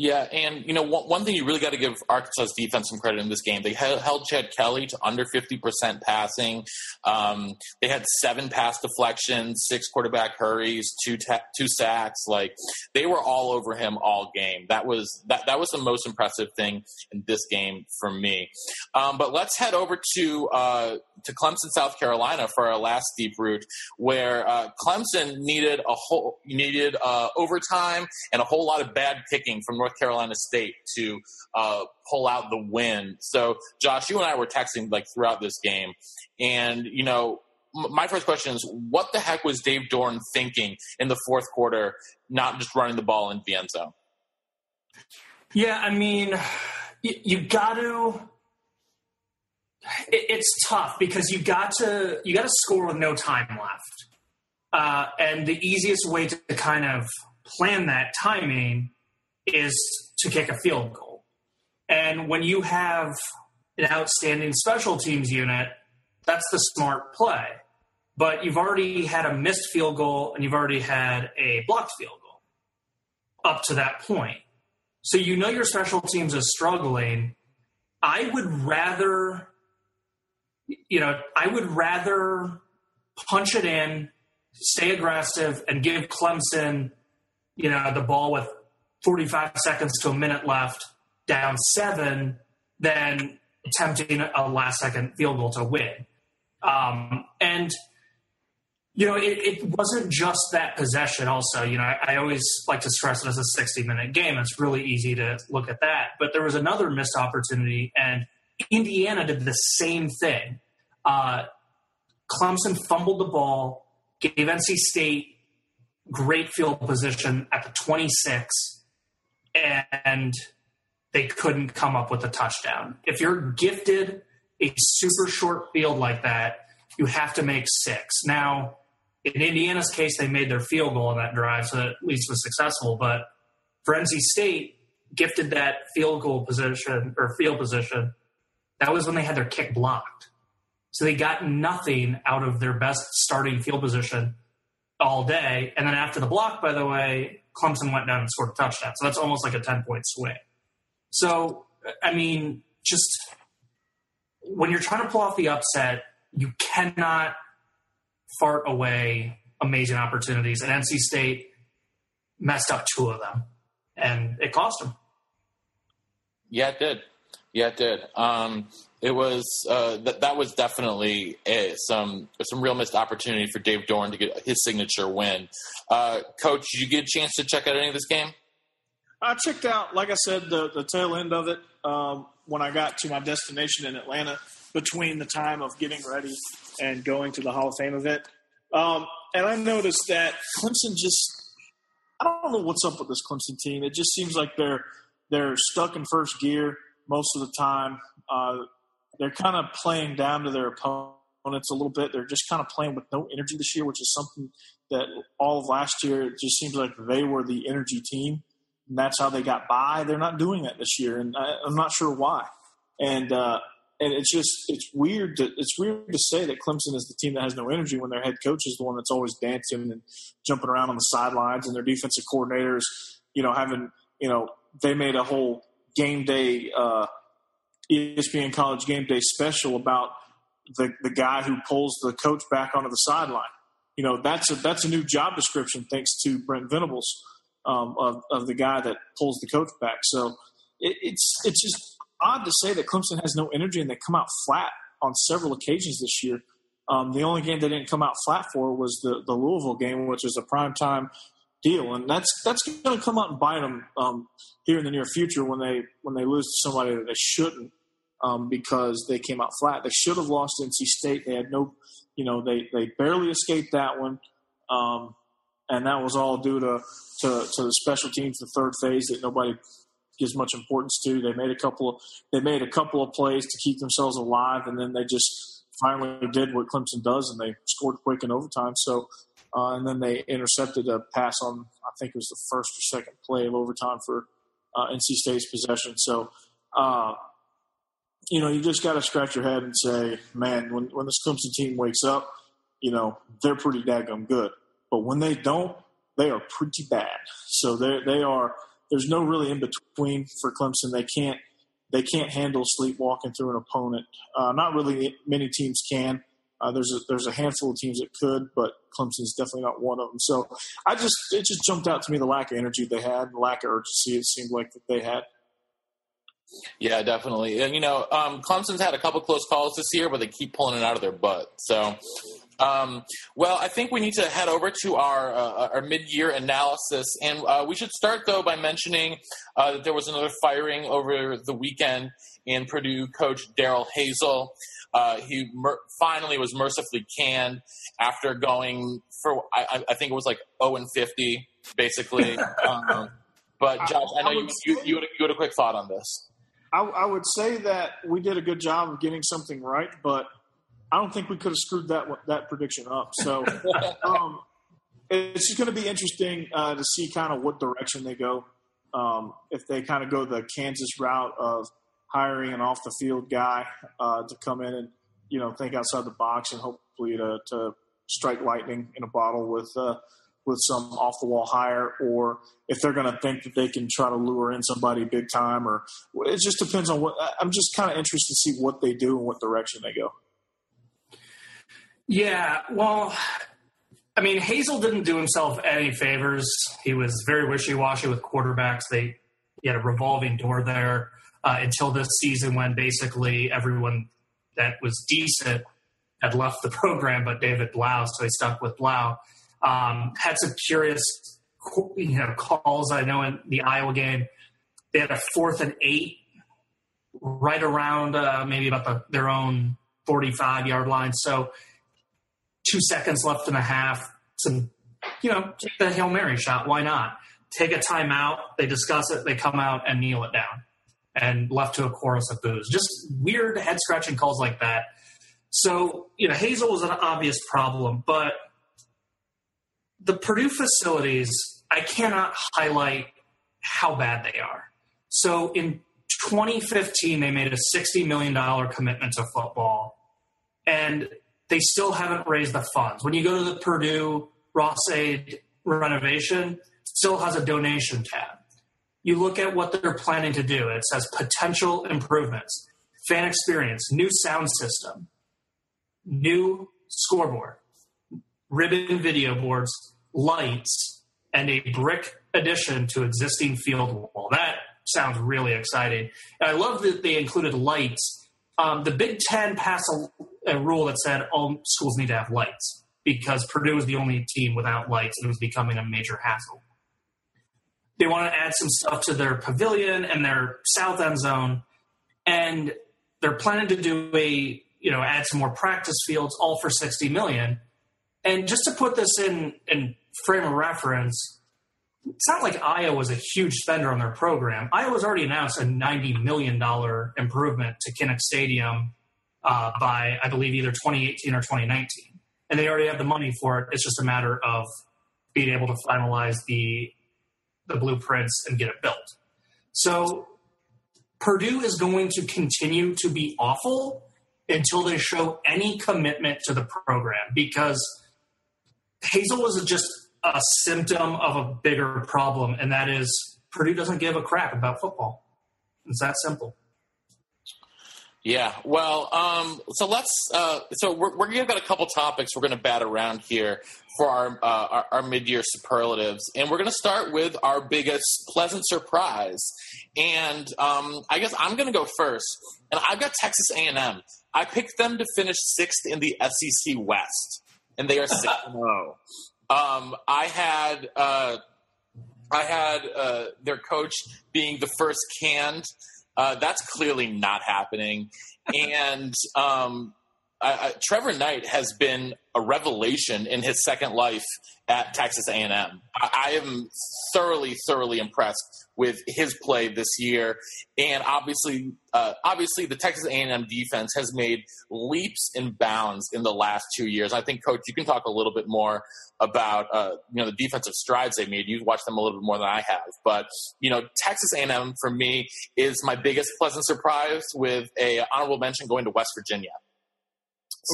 Yeah, and you know one, one thing you really got to give Arkansas's defense some credit in this game. They held Chad Kelly to under fifty percent passing. Um, they had seven pass deflections, six quarterback hurries, two ta- two sacks. Like they were all over him all game. That was that that was the most impressive thing in this game for me. Um, but let's head over to uh, to Clemson, South Carolina for our last deep route, where uh, Clemson needed a whole needed uh, overtime and a whole lot of bad kicking from North North Carolina State to uh, pull out the win. So, Josh, you and I were texting like throughout this game, and you know, m- my first question is, what the heck was Dave Doeren thinking in the fourth quarter, not just running the ball in the end zone? Yeah, I mean, you, you got to. It, it's tough because you got to you got to score with no time left, uh, and the easiest way to kind of plan that timing is to kick a field goal. And when you have an outstanding special teams unit, that's the smart play. But you've already had a missed field goal and you've already had a blocked field goal up to that point. So you know your special teams is struggling. I would rather, you know, I would rather punch it in, stay aggressive, and give Clemson you know, the ball with 45 seconds to a minute left, down seven, then attempting a last second field goal to win. Um, and you know, it, it, wasn't just that possession. Also, you know, I, I, always like to stress that it's a 60 minute game. It's really easy to look at that. But there was another missed opportunity, and Indiana did the same thing. Uh, Clemson fumbled the ball, gave NC State great field position at the 26, and they couldn't come up with a touchdown. If you're gifted a super short field like that, you have to make six. Now, in Indiana's case, they made their field goal on that drive, so at least was successful. But NC State, gifted that field goal position or field position, that was when they had their kick blocked. So they got nothing out of their best starting field position all day. And then after the block, by the way, Clemson went down and scored a touchdown. So that's almost like a 10 point swing. So, I mean, just when you're trying to pull off the upset, you cannot fart away amazing opportunities. And NC State messed up two of them, and it cost them. Yeah, it did. Yeah, it did. Um, it was uh, that that was definitely a, some some real missed opportunity for Dave Doeren to get his signature win. Uh, Coach, did you get a chance to check out any of this game? I checked out, like I said, the the tail end of it um, when I got to my destination in Atlanta. Between the time of getting ready and going to the Hall of Fame event. Um, and I noticed that Clemson just I don't know what's up with this Clemson team. It just seems like they're they're stuck in first gear most of the time. Uh, they're kind of playing down to their opponents a little bit. They're just kind of playing with no energy this year, which is something that all of last year it just seems like they were the energy team, and that's how they got by. They're not doing that this year, and I, am not sure why. And uh, and it's just it's weird to it's weird to say that Clemson is the team that has no energy when their head coach is the one that's always dancing and jumping around on the sidelines, and their defensive coordinators, you know, having you know they made a whole game day uh, ESPN College Game Day special about the the guy who pulls the coach back onto the sideline. You know, that's a that's a new job description thanks to Brent Venables um, of of the guy that pulls the coach back. So it, it's it's just odd to say that Clemson has no energy and they come out flat on several occasions this year. Um, the only game they didn't come out flat for was the, the Louisville game, which is a prime time deal, and that's that's going to come out and bite them um, here in the near future when they when they lose to somebody that they shouldn't um, because they came out flat. They should have lost NC State. They had no, you know, they they barely escaped that one, um, and that was all due to, to to the special teams, the third phase that nobody gives much importance to. They made a couple of they made a couple of plays to keep themselves alive, and then they just finally did what Clemson does, and they scored quick in overtime. So, uh, and then they intercepted a pass on I think it was the first or second play of overtime for uh, NC State's possession. So. Uh, you know, you just got to scratch your head and say, man, when, when this Clemson team wakes up, you know, they're pretty daggum good. But when they don't, they are pretty bad. So they they are there's no really in between for Clemson. They can't they can't handle sleepwalking through an opponent. Uh, not really many teams can. Uh, there's a, there's a handful of teams that could, but Clemson's definitely not one of them. So I just it just jumped out to me the lack of energy they had, the lack of urgency it seemed like that they had. Yeah, definitely. And you know, um, Clemson's had a couple close calls this year, but they keep pulling it out of their butt. So um, well, I think we need to head over to our uh, our mid year analysis, and uh, we should start though by mentioning uh, that there was another firing over the weekend in Purdue coach Darrell Hazell. Uh, he mer- finally was mercifully canned after going for I, I think it was like 0 and 50 basically. *laughs* um, but Josh, I know you, you, you, had a, you had a quick thought on this. I, I would say that we did a good job of getting something right, but I don't think we could have screwed that that prediction up. So *laughs* um, it's just going to be interesting uh, to see kind of what direction they go. Um, if they kind of go the Kansas route of hiring an off the field guy uh, to come in and you know think outside the box and hopefully to, to strike lightning in a bottle with uh, with some off the wall hire, or if they're going to think that they can try to lure in somebody big time, or it just depends on what. I'm just kind of interested to see what they do and what direction they go. Yeah, well, I mean, Hazell didn't do himself any favors. He was very wishy-washy with quarterbacks. They he had a revolving door there uh, until this season, when basically everyone that was decent had left the *laughs* program, but David Blough, so he stuck with Blough. Um, had some curious, you know, calls. I know in the Iowa game, they had a fourth and eight, right around uh, maybe about the, their own 45 yard line. So two seconds left and a half. Some, you know, take the hail mary shot. Why not? Take a timeout. They discuss it. They come out and kneel it down, and left to a chorus of boos. Just weird head scratching calls like that. So you know, Hazell was an obvious problem, but the Purdue facilities, I cannot highlight how bad they are. So in 2015, they made a $60 million commitment to football, and they still haven't raised the funds. When you go to the Purdue Ross-Ade renovation, still has a donation tab. You look at what they're planning to do, it says potential improvements, fan experience, new sound system, new scoreboard, ribbon video boards, lights, and a brick addition to existing field wall. That sounds really exciting. And I love that they included lights. Um, the Big Ten passed a, a, rule that said all schools need to have lights because Purdue was the only team without lights and it was becoming a major hassle. They want to add some stuff to their pavilion and their south end zone, and they're planning to do a you know add some more practice fields, all for sixty million. And just to put this in in frame of reference, it's not like Iowa was a huge spender on their program. Iowa's already announced a $90 million improvement to Kinnick Stadium uh, by, I believe, either 2018 or 2019. And they already have the money for it. It's just a matter of being able to finalize the, the blueprints and get it built. So Purdue is going to continue to be awful until they show any commitment to the program because Hazell was just a symptom of a bigger problem, and that is Purdue doesn't give a crap about football. It's that simple. Yeah, well, um, so let's. Uh, so we're, going to got a couple topics we're going to bat around here for our, uh, our, our mid-year superlatives, and we're going to start with our biggest pleasant surprise. And um, I guess I'm going to go first, and I've got Texas A&M. I picked them to finish sixth in the SEC West, and they are six zero. Um, I had uh, I had uh, their coach being the first canned. Uh, that's clearly not happening, *laughs* and um, Trevor Knight has been a revelation in his second life at Texas A&M. I, I am thoroughly, thoroughly impressed with his play this year, and obviously, uh, obviously, the Texas A&M defense has made leaps and bounds in the last two years. I think, Coach, you can talk a little bit more about uh, you know the defensive strides they made. You've watched them a little bit more than I have, but you know, Texas A&M for me is my biggest pleasant surprise, with a honorable mention going to West Virginia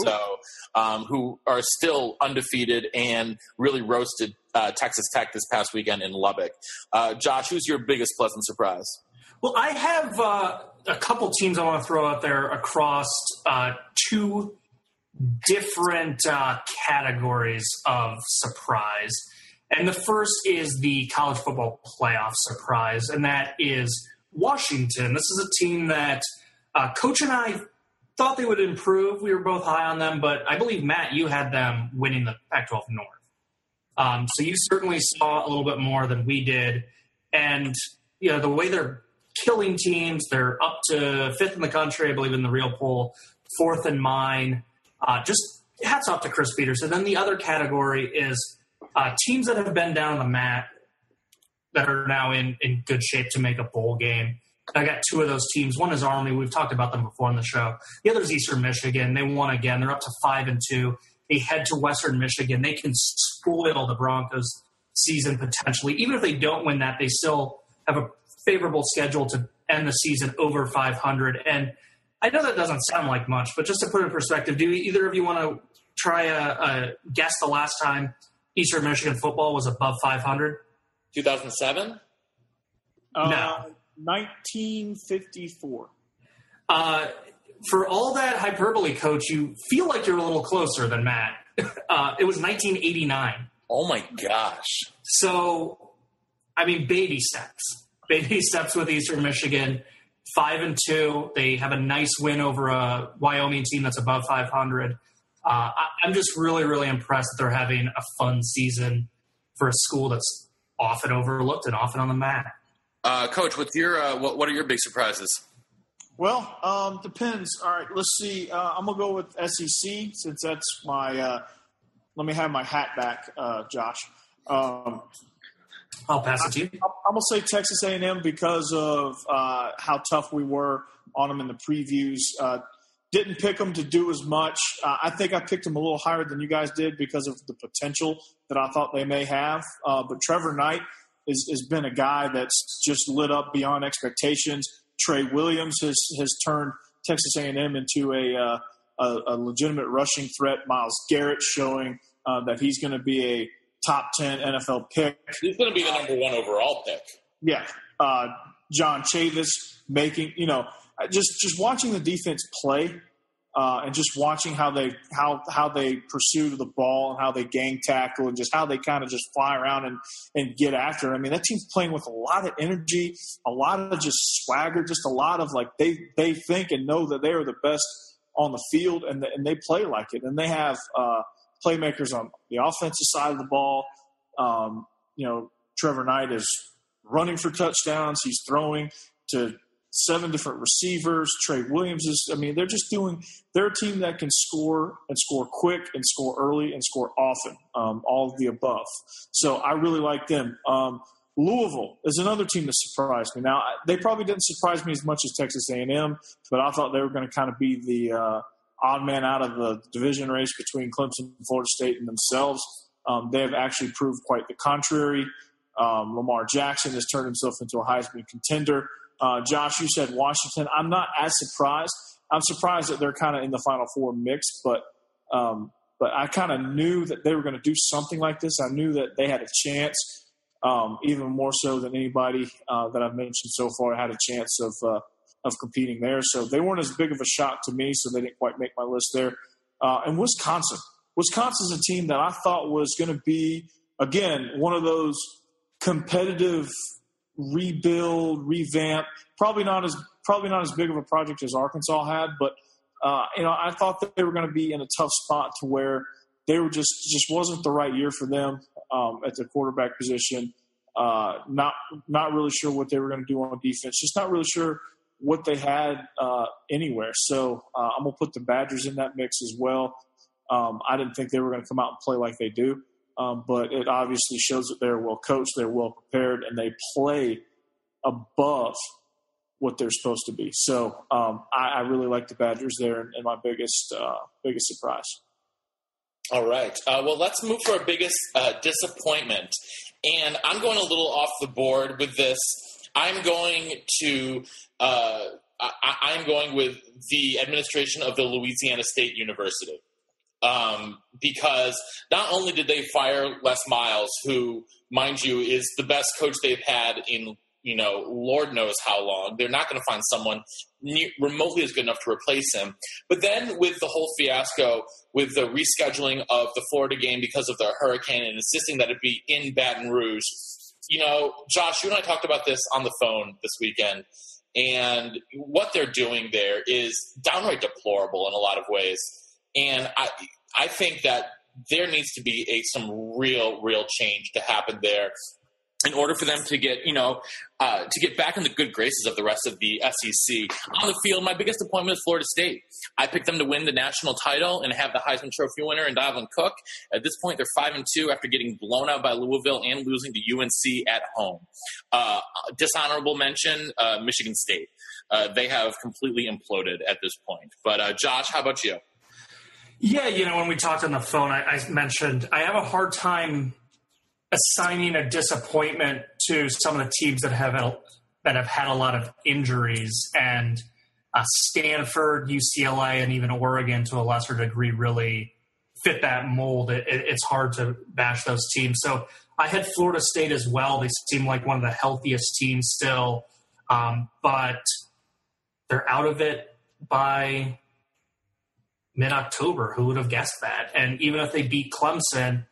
so um, who are still undefeated and really roasted uh, Texas Tech this past weekend in Lubbock. Uh, Josh, who's your biggest pleasant surprise? Well, I have uh, a couple teams I want to throw out there across uh, two different uh, categories of surprise. And the first is the college football playoff surprise, and that is Washington. This is a team that uh, Coach and I thought they would improve. We were both high on them, but I believe Matt, you had them winning the Pac-12 North. Um, so you certainly saw a little bit more than we did, and you know the way they're killing teams. They're up to fifth in the country, I believe, in the real poll, fourth in mine. Uh, just hats off to Chris Petersen. Then the other category is uh, teams that have been down the mat that are now in, in good shape to make a bowl game. I got two of those teams. One is Army. We've talked about them before on the show. The other is Eastern Michigan. They won again. They're up to five and two. They head to Western Michigan. They can spoil the Broncos season potentially. Even if they don't win that, they still have a favorable schedule to end the season over 500. And I know that doesn't sound like much, but just to put it in perspective, do either of you want to try a, a guess the last time Eastern Michigan football was above 500? 2007? Uh, no. 1954. Uh, for all that hyperbole, coach, you feel like you're a little closer than Matt. *laughs* Uh, it was 1989. Oh my gosh! So, I mean, baby steps, baby *laughs* steps with Eastern Michigan. Five and two. They have a nice win over a Wyoming team that's above 500. Uh, I, I'm just really, really impressed that they're having a fun season for a school that's often overlooked and often on the map. Uh, Coach, what's your uh, what, what are your big surprises? Well, um, depends. All right, let's see. Uh, I'm gonna go with SEC since that's my. Uh, let me have my hat back, uh, Josh. Um, I'll pass it to you. I'm gonna say Texas A&M because of uh, how tough we were on them in the previews. Uh, didn't pick them to do as much. Uh, I think I picked them a little higher than you guys did because of the potential that I thought they may have. Uh, but Trevor Knight is, has been a guy that's just lit up beyond expectations. Trey Williams has has turned Texas A&M into a uh, a, a, legitimate rushing threat. Myles Garrett showing uh, that he's going to be a top ten NFL pick. He's going to be the number one overall pick. Yeah, uh, John Chavis making you know just just watching the defense play uh, and just watching how they how how they pursue the ball and how they gang tackle and just how they kind of just fly around and and get after. It. I mean, that team's playing with a lot of energy, a lot of just swagger, just a lot of like they they think and know that they are the best on the field and the, and they play like it. And they have uh, playmakers on the offensive side of the ball. Um, you know, Trevor Knight is running for touchdowns. He's throwing to seven different receivers. Trey Williams is, I mean, they're just doing, they're a team that can score and score quick and score early and score often, um, all of the above. So I really like them. Um, Louisville is another team that surprised me. Now they probably didn't surprise me as much as Texas A&M, but I thought they were going to kind of be the uh, odd man out of the division race between Clemson, Florida State, and themselves. Um, they have actually proved quite the contrary. Um, Lamar Jackson has turned himself into a Heisman contender. Uh, Josh, you said Washington. I'm not as surprised. I'm surprised that they're kind of in the Final Four mix, but um, but I kind of knew that they were going to do something like this. I knew that they had a chance, um, even more so than anybody uh, that I've mentioned so far had a chance of uh, of competing there. So they weren't as big of a shock to me, so they didn't quite make my list there. Uh, and Wisconsin, Wisconsin's a team that I thought was going to be again one of those competitive rebuild, revamp. Probably not as probably not as big of a project as Arkansas had, but uh, you know I thought that they were going to be in a tough spot to where they were just just wasn't the right year for them um, at the quarterback position. Uh, not not really sure what they were going to do on defense. Just not really sure what they had uh, anywhere. So uh, I'm gonna put the Badgers in that mix as well. Um, I didn't think they were going to come out and play like they do um, but it obviously shows that they're well coached, they're well prepared, and they play above what they're supposed to be. So um, I, I, really like the Badgers there, and, my biggest uh, biggest surprise. All right. Uh, well, let's move for our biggest uh, disappointment, and I'm going a little off the board with this. I'm going to. Uh, I, I'm going with the administration of the Louisiana State University um, because not only did they fire Les Miles, who, mind you, is the best coach they've had in you know, Lord knows how long. They're not going to find someone remotely as good enough to replace him. But then with the whole fiasco with the rescheduling of the Florida game because of the hurricane and insisting that it be in Baton Rouge, you know, Josh, you and I talked about this on the phone this weekend. And what they're doing there is downright deplorable in a lot of ways. And I, I think that there needs to be a some real, real change to happen there in order for them to get, you know, uh, to get back in the good graces of the rest of the SEC. On the field, my biggest appointment is Florida State. I picked them to win the national title and have the Heisman Trophy winner and Dalvin Cook. At this point, they're five and two after getting blown out by Louisville and losing to UNC at home. Uh, dishonorable mention: uh, Michigan State. Uh, they have completely imploded at this point. But uh, Josh, how about you? Yeah, you know, when we talked on the phone, I, I mentioned I have a hard time assigning a disappointment to some of the teams that have that have had a lot of injuries and uh, Stanford, UCLA, and even Oregon to a lesser degree really fit that mold. It, it, it's hard to bash those teams. So I had Florida State as well. They seem like one of the healthiest teams still, um, but they're out of it by mid October. Who would have guessed that? And even if they beat Clemson,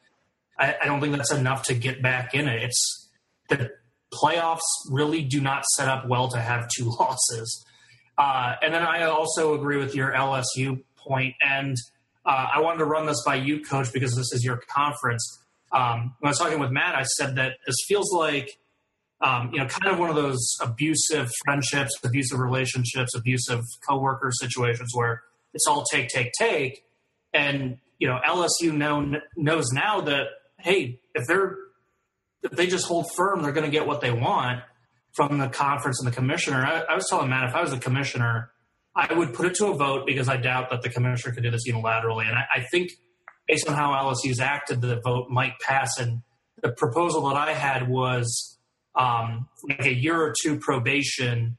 I, I don't think that's enough to get back in it. It's the playoffs really do not set up well to have two *laughs* losses. Uh, and then I also agree with your LSU point, and uh, I wanted to run this by you, Coach, because this is your conference. Um, when I was talking with Matt, I said that this feels like um, you know, kind of one of those abusive friendships, abusive relationships, abusive coworker situations where it's all take, take, take. And you know, LSU know, knows now that hey, if they're if they just hold firm, they're going to get what they want from the conference and the commissioner. I, I was telling Matt, if I was the commissioner, I would put it to a vote because I doubt that the commissioner could do this unilaterally. And I, I think based on how LSU's acted, the vote might pass. And the proposal that I had was um, like a year or two probation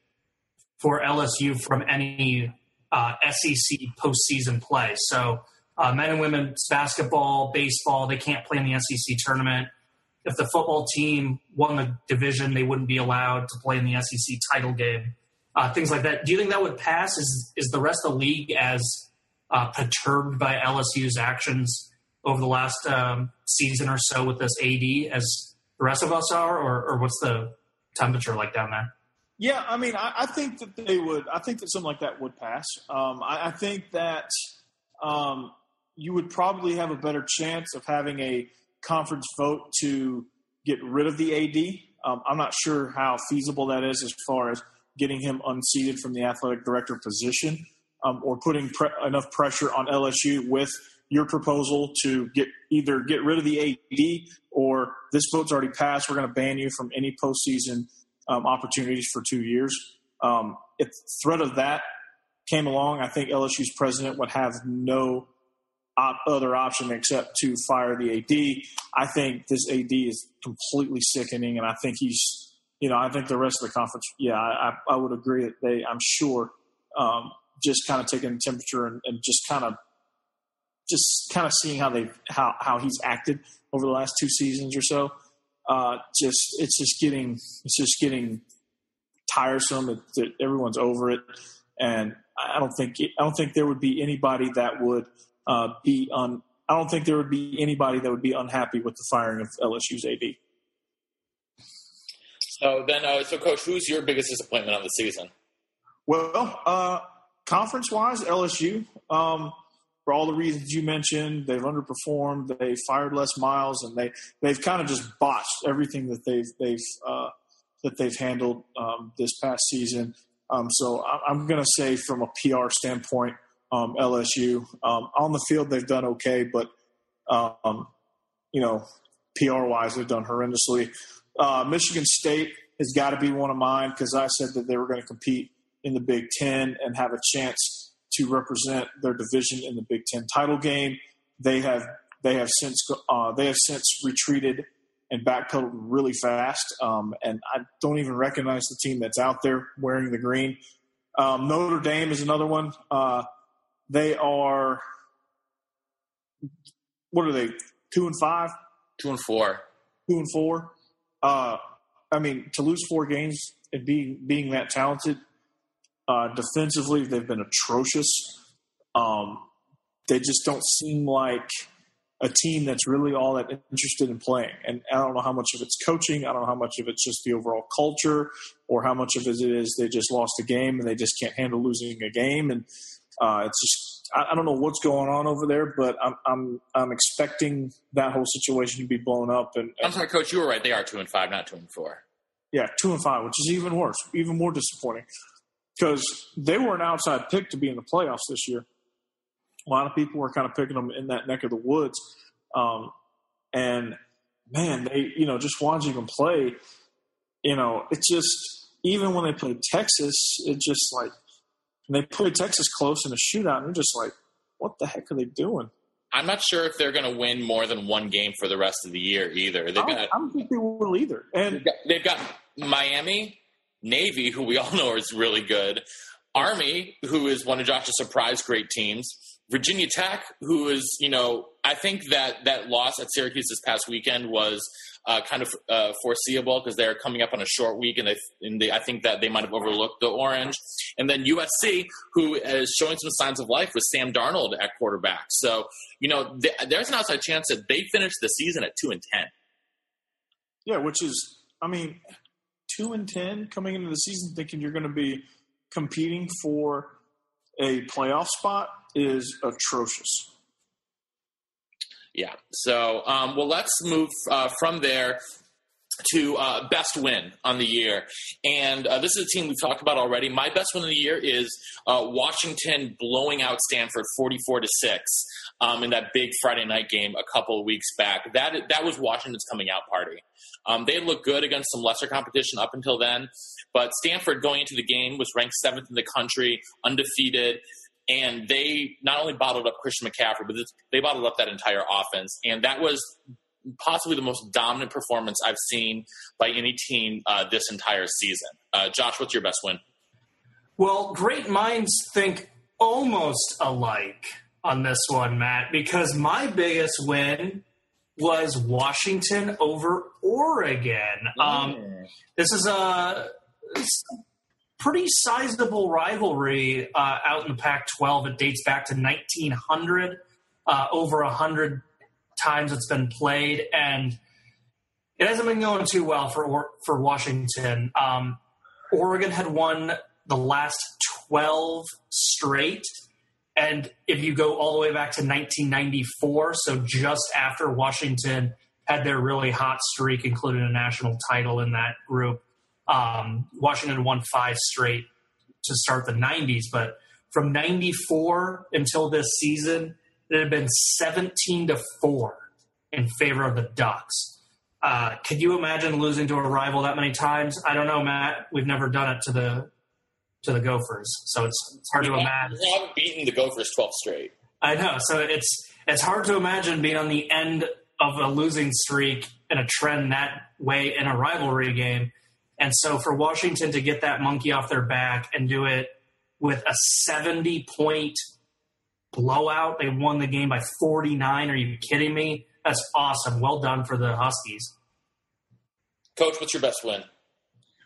for LSU from any uh, SEC postseason play. So uh, men and women's basketball, baseball, they can't play in the SEC tournament. If the football team won the division, they wouldn't be allowed to play in the SEC title game. Uh, things like that. Do you think that would pass? Is is the rest of the league as uh, perturbed by LSU's actions over the last um, season or so with this AD as the rest of us are, or, or what's the temperature like down there? Yeah, I mean, I, I, think that they would. I think that something like that would pass. Um, I, I, think that um, you would probably have a better chance of having a conference vote to get rid of the AD. Um, I'm not sure how feasible that is as far as getting him unseated from the athletic director position um, or putting pre- enough pressure on LSU with your proposal to get either get rid of the AD or this vote's already passed. We're going to ban you from any postseason um, opportunities for two years. Um, if threat of that came along, I think LSU's president would have no op- other option except to fire the AD. I think this AD is completely sickening, and I think he's, you know, I think the rest of the conference, yeah, I, I would agree that they, I'm sure, um, just kind of taking the temperature and, and just kind of just kind of seeing how they how how he's acted over the last two seasons or so. Uh, just it's just getting it's just getting tiresome. It, it, everyone's over it, and I don't think I don't think there would be anybody that would uh, be on. I don't think there would be anybody that would be unhappy with the firing of LSU's AD. So then, uh, so coach, who's your biggest disappointment on the season? Well, uh, conference wise, LSU. Um, for all the reasons you mentioned. They've underperformed. They fired Les Miles, and they they've kind of just botched everything that they've they've uh, that they've handled um, this past season. Um, so I'm going to say, from a PR standpoint, um, LSU um, on the field they've done okay, but um, you know, PR wise they've done horrendously. Uh, Michigan State has got to be one of mine because I said that they were going to compete in the Big Ten and have a chance to represent their division in the Big Ten title game. They have they have since uh, they have since retreated and backpedaled really fast, um, and I don't even recognize the team that's out there wearing the green. Um, Notre Dame is another one. Uh, they are what are they? Two and five. Two and four. Two and four. Uh, I mean, to lose four games and being being that talented uh, defensively, they've been atrocious. Um, they just don't seem like a team that's really all that interested in playing. And I don't know how much of it's coaching. I don't know how much of it's just the overall culture, or how much of it is they just lost a game and they just can't handle losing a game. And uh, it's just I, I, don't know what's going on over there, but I'm I'm I'm expecting that whole situation to be blown up. And, and I'm sorry, Coach, you were right. They are two and five, not two and four. Yeah, two and five, which is even worse, even more disappointing because they were an outside pick to be in the playoffs this year. A lot of people were kind of picking them in that neck of the woods. Um, and man, they, you know, just watching them play, you know, it's just, even when they played Texas, it just like, they played Texas close in a shootout, and you're just like, what the heck are they doing? I'm not sure if they're going to win more than one game for the rest of the year either. They've I, don't, got, I don't think they will either. And they've got, they've got Miami, Navy, who we all know is really good, Army, who is one of Josh's surprise great teams, Virginia Tech, who is, you know, I think that that loss at Syracuse this past weekend was uh, kind of uh, foreseeable because they're coming up on a short week, and they, and they, I think that they might have overlooked the Orange. And then USC, who is showing some signs of life with Sam Darnold at quarterback. So, you know, th- there's an outside chance that they finish the season at two and ten. Yeah, which is, I mean, two and ten coming into the season, thinking you're going to be competing for a playoff spot is atrocious. Yeah. So, um, well, let's move uh, from there to uh, best win on the year. And uh, this is a team we've talked about already. My best win of the year is uh, Washington blowing out Stanford 44 to 6 um, in that big Friday night game a couple weeks back. That, that was Washington's coming out party. Um, they looked good against some lesser competition up until then, but Stanford going into the game was ranked seventh in the country, undefeated and they not only bottled up Christian McCaffrey, but they bottled up that entire offense, and that was possibly the most dominant performance I've seen by any team uh, this entire season. Uh, Josh, what's your best win? Well, great minds think almost alike on this one, Matt, because my biggest win was Washington over Oregon. Um, this is a pretty sizable rivalry uh, out in the Pac 12. It dates back to 1900, uh, over 100 times it's been played, and it hasn't been going too well for, for Washington. Um, Oregon had won the last 12 straight. And if you go all the way back to 1994, so just after Washington had their really hot streak, including a national title in that group, um, Washington won five straight to start the 90s, but from 94 until this season, it had been 17 to 4 in favor of the Ducks. Uh, can you imagine losing to a rival that many times? I don't know, Matt. We've never done it to the to the Gophers, so it's, it's hard we to imagine. We haven't beaten the Gophers 12 straight. I know, so it's it's hard to imagine being on the end of a losing streak and a trend that way in a rivalry game. And so for Washington to get that monkey off their back and do it with a 70 point blowout, they won the game by 49. Are you kidding me? That's awesome. Well done for the Huskies. Coach, what's your best win?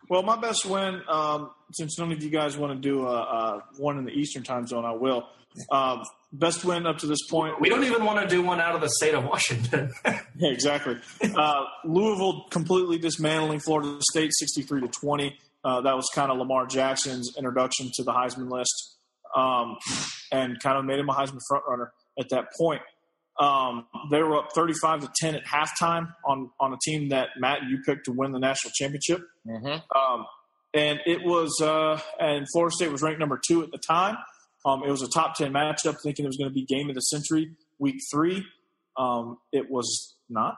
Well, my best win, um, since none of you guys want to do a, a, one in the Eastern time zone, I will. Um, best win up to this point. We don't even want to do one out of the state of Washington. yeah, *laughs* *laughs* exactly. Uh, Louisville completely dismantling Florida State, sixty-three to twenty. Uh, that was kind of Lamar Jackson's introduction to the Heisman list, um, and kind of made him a Heisman frontrunner at that point. Um, they were up thirty-five to ten at halftime on on a team that Matt you picked to win the national championship. Mm-hmm. Um, and it was, uh, and Florida State was ranked number two at the time. Um, it was a top 10 matchup, thinking it was going to be game of the century week three. Um, it was not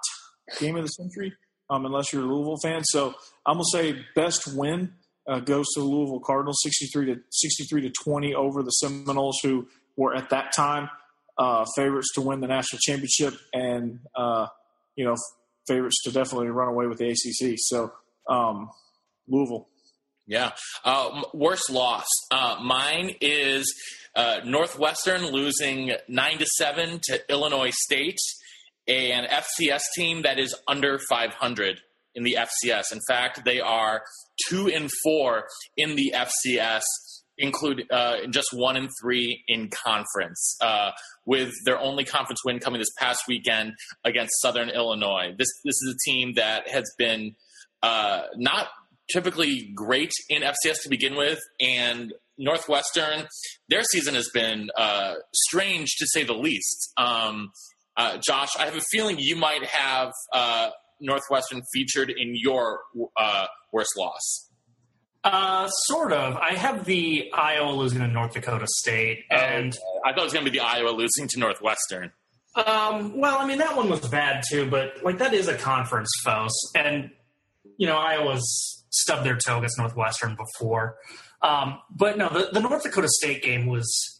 game of the century, um, unless you're a Louisville fan. So I'm to say best win uh, goes to the Louisville Cardinals, 63 to 63 to 20 over the Seminoles, who were at that time uh, favorites to win the national championship and, uh, you know, favorites to definitely run away with the ACC. So um, Louisville. Yeah. Uh, worst loss. Uh, mine is uh, Northwestern losing nine to seven to Illinois State, an FCS team that is under 500 in the FCS. In fact, they are two and four in the FCS, include uh, just one and three in conference. Uh, with their only conference win coming this past weekend against Southern Illinois. This this is a team that has been uh, not typically great in FCS to begin with, and Northwestern, their season has been uh, strange to say the least. Um, uh, Josh, I have a feeling you might have uh, Northwestern featured in your uh, worst loss. Uh, sort of. I have the Iowa losing to North Dakota State, oh, and I thought it was going to be the Iowa losing to Northwestern. Um, well, I mean that one was bad too, but like that is a conference foe, and you know Iowa's stubbed their toe against Northwestern before. Um, but no, the, the, North Dakota State game was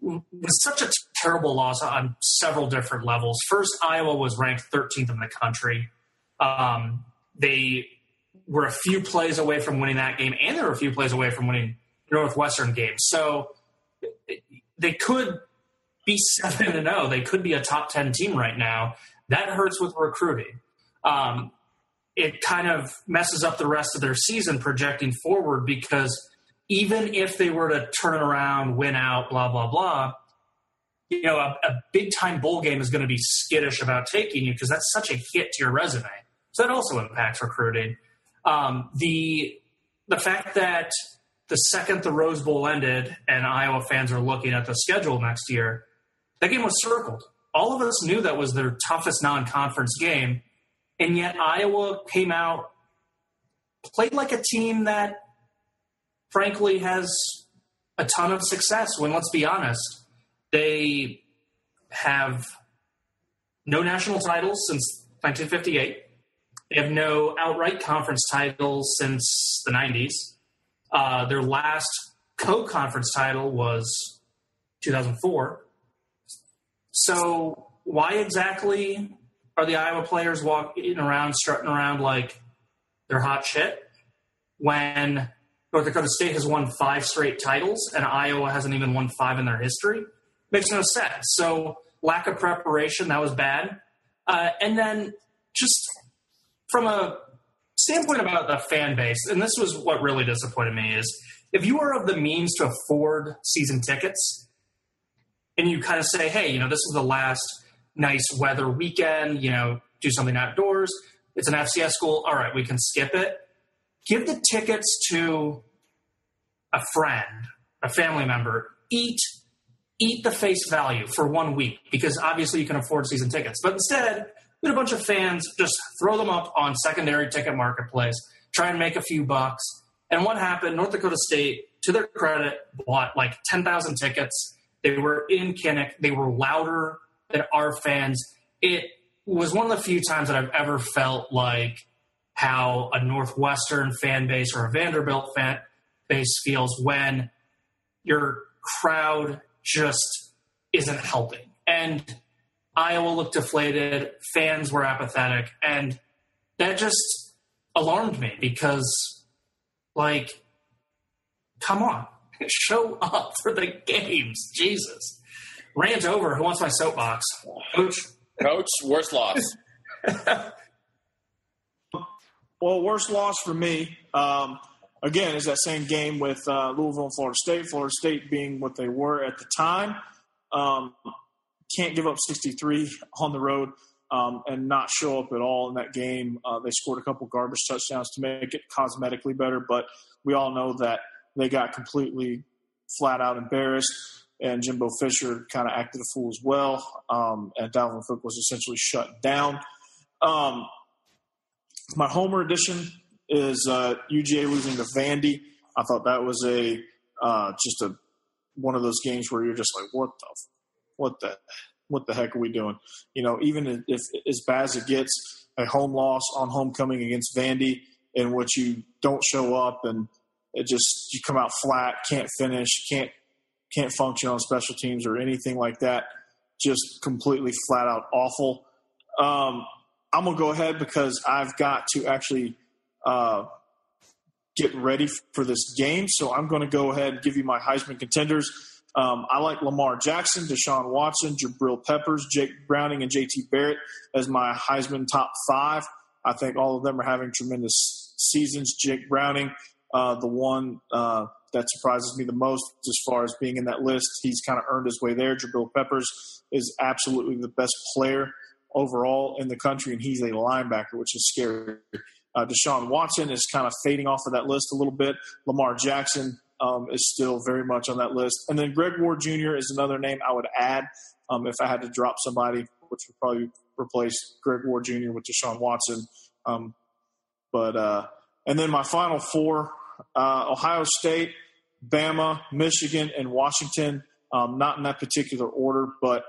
was such a t- terrible loss on several different levels. First, Iowa was ranked 13th in the country. Um, they were a few plays away from winning that game, and they were a few plays away from winning Northwestern game. So they could be *laughs* seven and zero. They could be a top ten team right now. That hurts with recruiting. Um, it kind of messes up the rest of their season projecting forward because even if they were to turn around, win out, blah blah blah, you know, a, a big time bowl game is going to be skittish about taking you because that's such a hit to your resume. So that also impacts recruiting. Um, the the fact that the second the Rose Bowl ended and Iowa fans are looking at the schedule next year, that game was circled. All of us knew that was their toughest non conference game. And yet Iowa came out, played like a team that, frankly, has a ton of success. When, let's be honest, they have no national titles since 1958. They have no outright conference titles since the 90s. Uh, their last co-conference title was 2004. So why exactly are the Iowa players walking around, strutting around like they're hot shit when North Dakota State has won five straight titles and Iowa hasn't even won five in their history? Makes no sense. So lack of preparation, that was bad. Uh, and then just from a standpoint about the fan base, and this was what really disappointed me, is if you are of the means to afford season tickets and you kind of say, hey, you know, this is the last nice weather weekend, you know, do something outdoors, it's an FCS school, all right, we can skip it. Give the tickets to a friend, a family member, eat eat the face value for one week because obviously you can afford season tickets. But instead, we had a bunch of fans just throw them up on secondary ticket marketplace, try and make a few bucks. And what happened? North Dakota State, to their credit, bought like 10,000 tickets. They were in Kinnick. They were louder than our fans. It was one of the few times that I've ever felt like how a Northwestern fan base or a Vanderbilt fan base feels when your crowd just isn't helping. And Iowa looked deflated, fans were apathetic, and that just alarmed me because, like, come on, *laughs* show up for the games. Jesus. Rant over. Who wants my soapbox? Coach? Coach, worst loss. *laughs* well, worst loss for me. Um, again, is that same game with uh, Louisville and Florida State. Florida State being what they were at the time. Um, can't give up 63 on the road um, and not show up at all in that game. Uh, they scored a couple garbage touchdowns to make it cosmetically better, but we all know that they got completely flat out embarrassed. And Jimbo Fisher kind of acted a fool as well. Um, and Dalvin Cook was essentially shut down. Um, my homer edition is uh, UGA losing to Vandy. I thought that was a uh, just a one of those games where you're just like, what the, what the, what the heck are we doing? You know, even if as bad as it gets, a home loss on homecoming against Vandy, in which you don't show up and it just you come out flat, can't finish, can't can't function on special teams or anything like that. Just completely flat out awful. Um, I'm gonna go ahead because I've got to actually uh, get ready for this game. So I'm going to go ahead and give you my Heisman contenders. Um, I like Lamar Jackson, Deshaun Watson, Jabril Peppers, Jake Browning, and JT Barrett as my Heisman top five. I think all of them are having tremendous seasons. Jake Browning, uh, the one uh, that surprises me the most as far as being in that list. He's kind of earned his way there. Jabril Peppers is absolutely the best player overall in the country, and he's a linebacker, which is scary. Uh, Deshaun Watson is kind of fading off of that list a little bit. Lamar Jackson um, is still very much on that list. And then Greg Ward Jr. is another name I would add um, if I had to drop somebody, which would probably replace Greg Ward Jr. with Deshaun Watson. Um, but uh, and then my final four: uh, Ohio State, Bama, Michigan, and Washington. Um, not in that particular order, but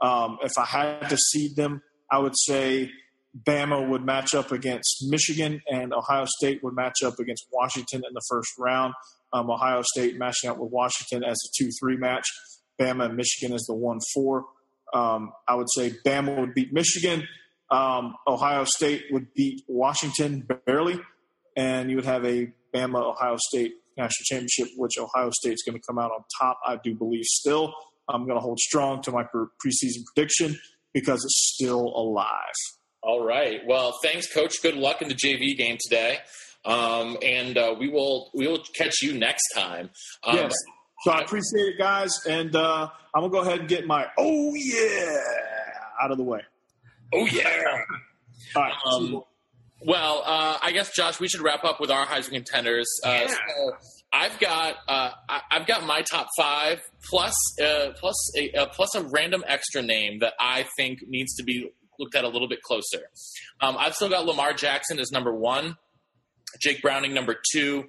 um, if I had to seed them, I would say Bama would match up against Michigan, and Ohio State would match up against Washington in the first round. Um, Ohio State matching up with Washington as a 2 3 match. Bama and Michigan as the 1 4. Um, I would say Bama would beat Michigan. Um, Ohio State would beat Washington barely. And you would have a Bama Ohio State national championship, which Ohio State's going to come out on top. I do believe still. I'm going to hold strong to my preseason prediction because it's still alive. All right. Well, thanks, Coach. Good luck in the JV game today, um, and uh, we will we will catch you next time. Um, yes. So I appreciate it, guys, and uh, I'm gonna go ahead and get my oh yeah out of the way. Oh yeah. All right. Um, well, uh, I guess Josh, we should wrap up with our Heisman contenders. Uh, yeah. So I've got uh, I, have got my top five plus uh, plus a uh, plus a random extra name that I think needs to be looked at a little bit closer. Um, I've still got Lamar Jackson as number one. Jake Browning, number two,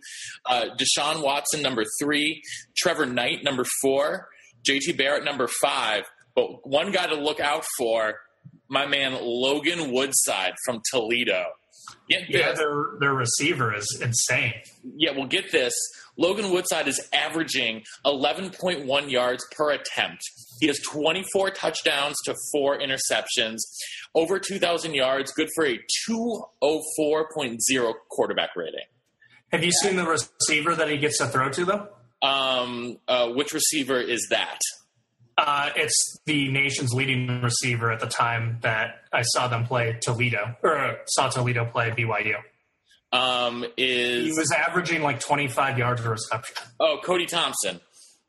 uh, Deshaun Watson, number three, Trevor Knight, number four, JT Barrett, number five. But one guy to look out for, my man Logan Woodside from Toledo. Get yeah, their their receiver is insane. Yeah, well, get this. Logan Woodside is averaging 11.1 yards per attempt. He has 24 touchdowns to four interceptions, over 2,000 yards, good for a 204.0 quarterback rating. Have you seen the receiver that he gets to throw to, though? Um, uh, which receiver is that? Uh, it's the nation's leading receiver at the time that I saw them play Toledo, or saw Toledo play BYU. Um, is he was averaging like 25 yards per reception. Oh, Cody Thompson.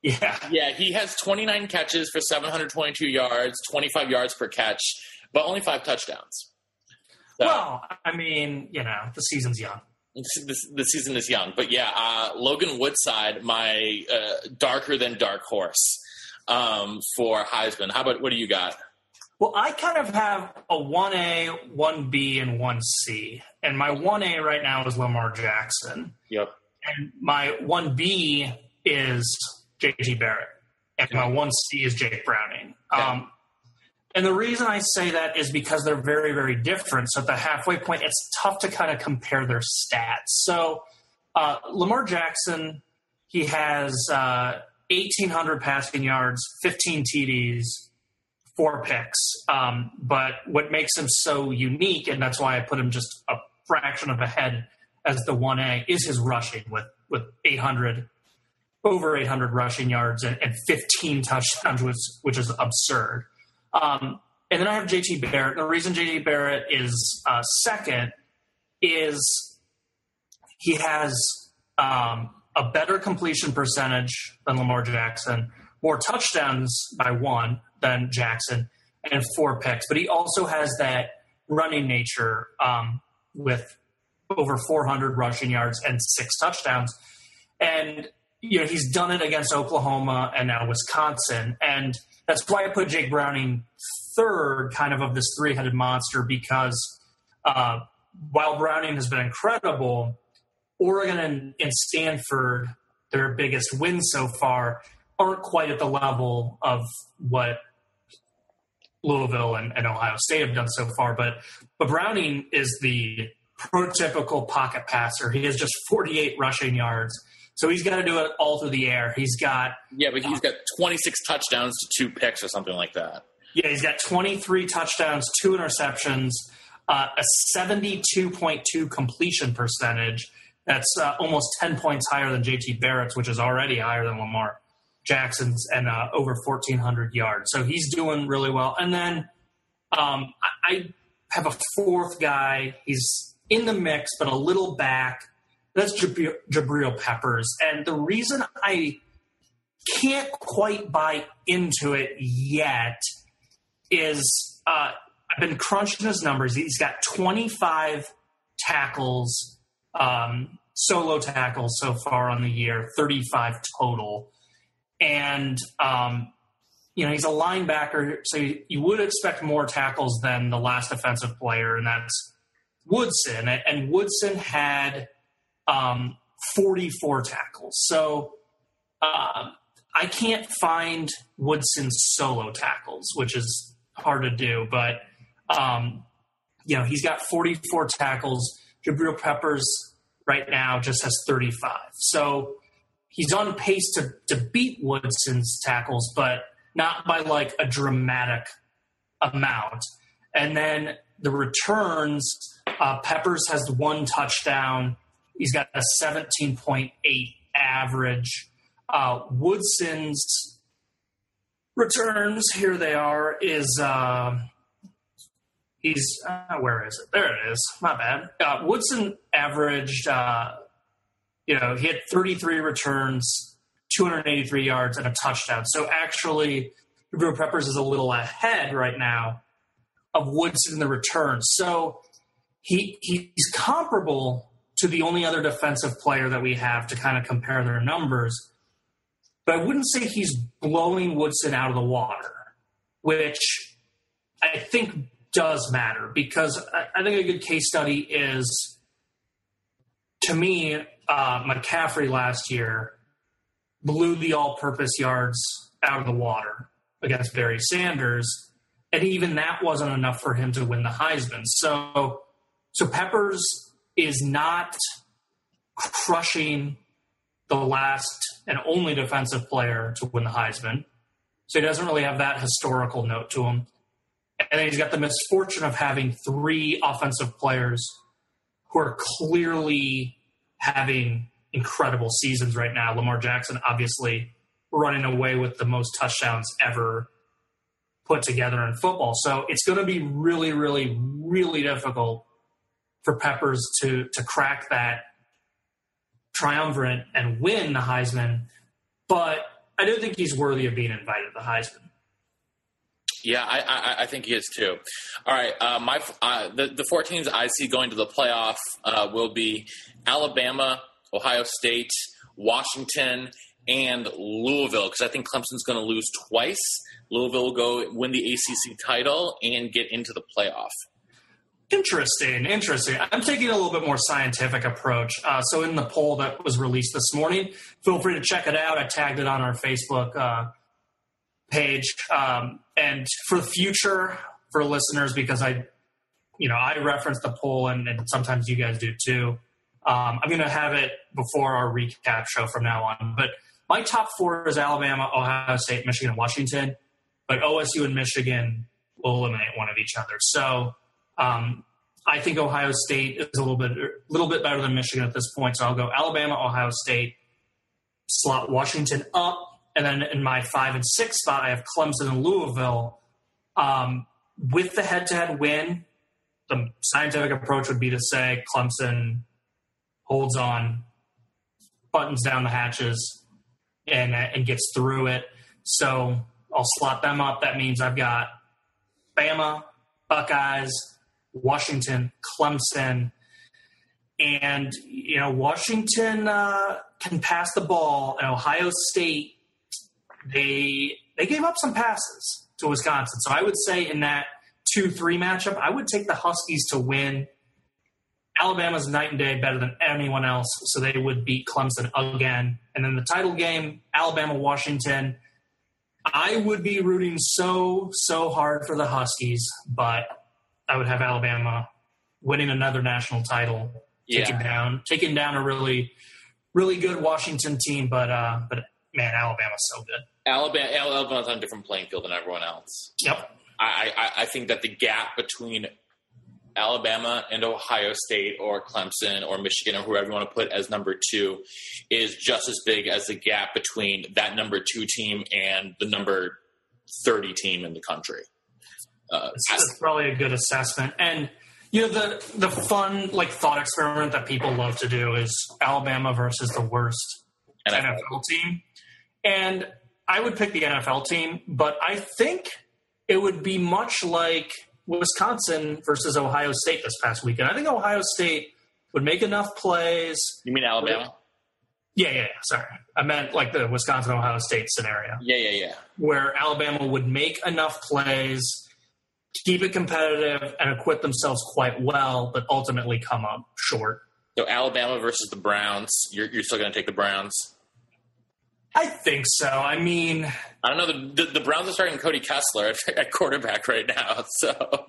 Yeah, yeah, he has 29 catches for 722 yards, 25 yards per catch, but only five touchdowns. So, well, I mean, you know, the season's young. The, the season is young, but yeah, uh, Logan Woodside, my uh, darker than dark horse um, for Heisman. How about what do you got? Well, I kind of have a 1A, 1B, and 1C. And my 1A right now is Lamar Jackson. Yep. And my 1B is JT Barrett. And my 1C is Jake Browning. Um, and the reason I say that is because they're very, very different. So at the halfway point, it's tough to kind of compare their stats. So uh, Lamar Jackson, he has uh, 1,800 passing yards, 15 TDs, four picks. Um, but what makes him so unique, and that's why I put him just a fraction of a head as the 1A, is his rushing with, with 800, over 800 rushing yards and, and 15 touchdowns, which, which is absurd. Um, and then I have JT Barrett. The reason JT Barrett is uh, second is he has um, a better completion percentage than Lamar Jackson, more touchdowns by one than Jackson, and four picks. But he also has that running nature um, with over 400 rushing yards and six touchdowns. And you know he's done it against Oklahoma and now Wisconsin, and that's why I put Jake Browning third, kind of of this three-headed monster, because uh, while Browning has been incredible, Oregon and, and Stanford, their biggest wins so far, aren't quite at the level of what Louisville and, and, Ohio State have done so far. But but Browning is the prototypical pocket passer. He has just 48 rushing yards. So he's got to do it all through the air. He's got yeah, but he's got 26 touchdowns to two picks or something like that. Yeah, he's got 23 touchdowns, two interceptions, uh, a 72.2 completion percentage, that's uh, almost 10 points higher than JT Barrett's, which is already higher than Lamar Jackson's and uh, over 1,400 yards. So he's doing really well. And then um, I have a fourth guy. He's in the mix, but a little back. That's Jabril, Peppers. And the reason I can't quite buy into it yet is uh, I've been crunching his numbers. He's got 25 tackles um, solo tackles so far on the year, 35 total. And, um, you know, he's a linebacker, so you, you, would expect more tackles than the last defensive player, and that's Woodson. And Woodson had um, 44 tackles. So uh, I can't find Woodson's solo tackles, which is hard to do, but, um, you know, he's got 44 tackles Jabril Peppers right now just has 35. So he's on pace to, to beat Woodson's tackles, but not by like a dramatic amount. And then the returns, uh, Peppers has one touchdown. He's got a 17.8 average. Uh, Woodson's returns, here they are, is uh, he's uh, where is it? There it is. My bad. Uh, Woodson averaged, uh, you know, he had 33 returns, 283 yards, and a touchdown. So actually, Jabril Peppers is a little ahead right now of Woodson in the returns. So he he's comparable to the only other defensive player that we have to kind of compare their numbers. But I wouldn't say he's blowing Woodson out of the water, which I think does matter because I, think a good case study is, to me, uh, McCaffrey last year blew the all purpose yards out of the water against Barry Sanders. And even that wasn't enough for him to win the Heisman. So, so Peppers is not crushing the last and only defensive player to win the Heisman. So he doesn't really have that historical note to him. And then he's got the misfortune of having three offensive players who are clearly having incredible seasons right now. Lamar Jackson, obviously, running away with the most touchdowns ever put together in football. So it's going to be really, really, really difficult for Peppers to to crack that triumvirate and win the Heisman. But I do think he's worthy of being invited to the Heisman. Yeah, I, I, I, think he is too. All right, uh, my uh, the the four teams I see going to the playoff uh, will be Alabama, Ohio State, Washington, and Louisville because I think Clemson's going to lose twice. Louisville will go win the ACC title and get into the playoff. Interesting, interesting. I'm taking a little bit more scientific approach. Uh, so, in the poll that was released this morning, feel free to check it out. I tagged it on our Facebook uh, page. Um, and for the future, for listeners, because I, you know, I reference the poll, and, and sometimes you guys do too. Um, I'm going to have it before our recap show from now on. But my top four is Alabama, Ohio State, Michigan, and Washington. But OSU and Michigan will eliminate one of each other. So um, I think Ohio State is a little bit a little bit better than Michigan at this point. So I'll go Alabama, Ohio State, slot Washington up, and then in my five and six spot I have Clemson and Louisville. Um, with the head-to-head win, the scientific approach would be to say Clemson holds on, buttons down the hatches, and and gets through it. So I'll slot them up. That means I've got Bama, Buckeyes, Washington, Clemson, and you know Washington uh, can pass the ball, and Ohio State they they gave up some passes to Wisconsin. So I would say in that two three matchup, I would take the Huskies to win. Alabama's night and day better than anyone else, so they would beat Clemson again. And then the title game, Alabama Washington. I would be rooting so so hard for the Huskies, but I would have Alabama winning another national title, yeah. taking down taking down a really really good Washington team. But uh, but man, Alabama's so good. Alabama Alabama's on a different playing field than everyone else. Yep. I, I, I think that the gap between Alabama and Ohio State or Clemson or Michigan or whoever you want to put as number two is just as big as the gap between that number two team and the number 30 team in the country. Uh, that's probably a good assessment. And you know the the fun like thought experiment that people love to do is Alabama versus the worst NFL, NFL team, and I would pick the NFL team, but I think it would be much like Wisconsin versus Ohio State this past weekend. I think Ohio State would make enough plays. You mean Alabama? Yeah, yeah, yeah. Sorry. I meant like the Wisconsin Ohio State scenario. Yeah, yeah, yeah. Where Alabama would make enough plays, to keep it competitive, and equip themselves quite well, but ultimately come up short. So Alabama versus the Browns. You're, you're still going to take the Browns? I think so. I mean, I don't know. The, the, the Browns are starting Cody Kessler at, at quarterback right now. *laughs* So,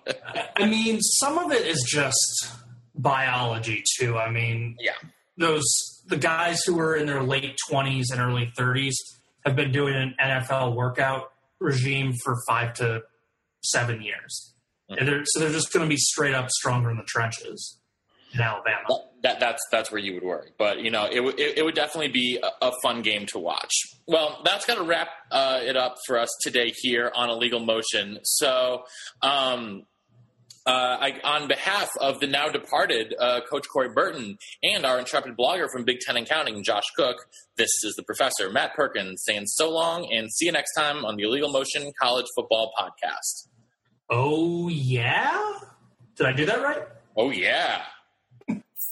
I mean, some of it is just biology too. I mean, yeah, those the guys who are in their late twenties and early thirties have been doing an NFL workout regime for five to seven years, mm-hmm. and they're, so they're just going to be straight up stronger in the trenches. In Alabama. That, that's that's where you would worry, but you know it, w- it, it would definitely be a, a, fun game to watch. Well, that's going to wrap uh, it up for us today here on Illegal Motion. So, um, uh, I, on behalf of the now departed uh, Coach Corey Burton and our intrepid blogger from Big Ten and Counting, Josh Cook, this is the professor, Matt Perkins, saying so long and see you next time on the Illegal Motion College Football Podcast. Oh, yeah? Did I do that right? Oh, yeah.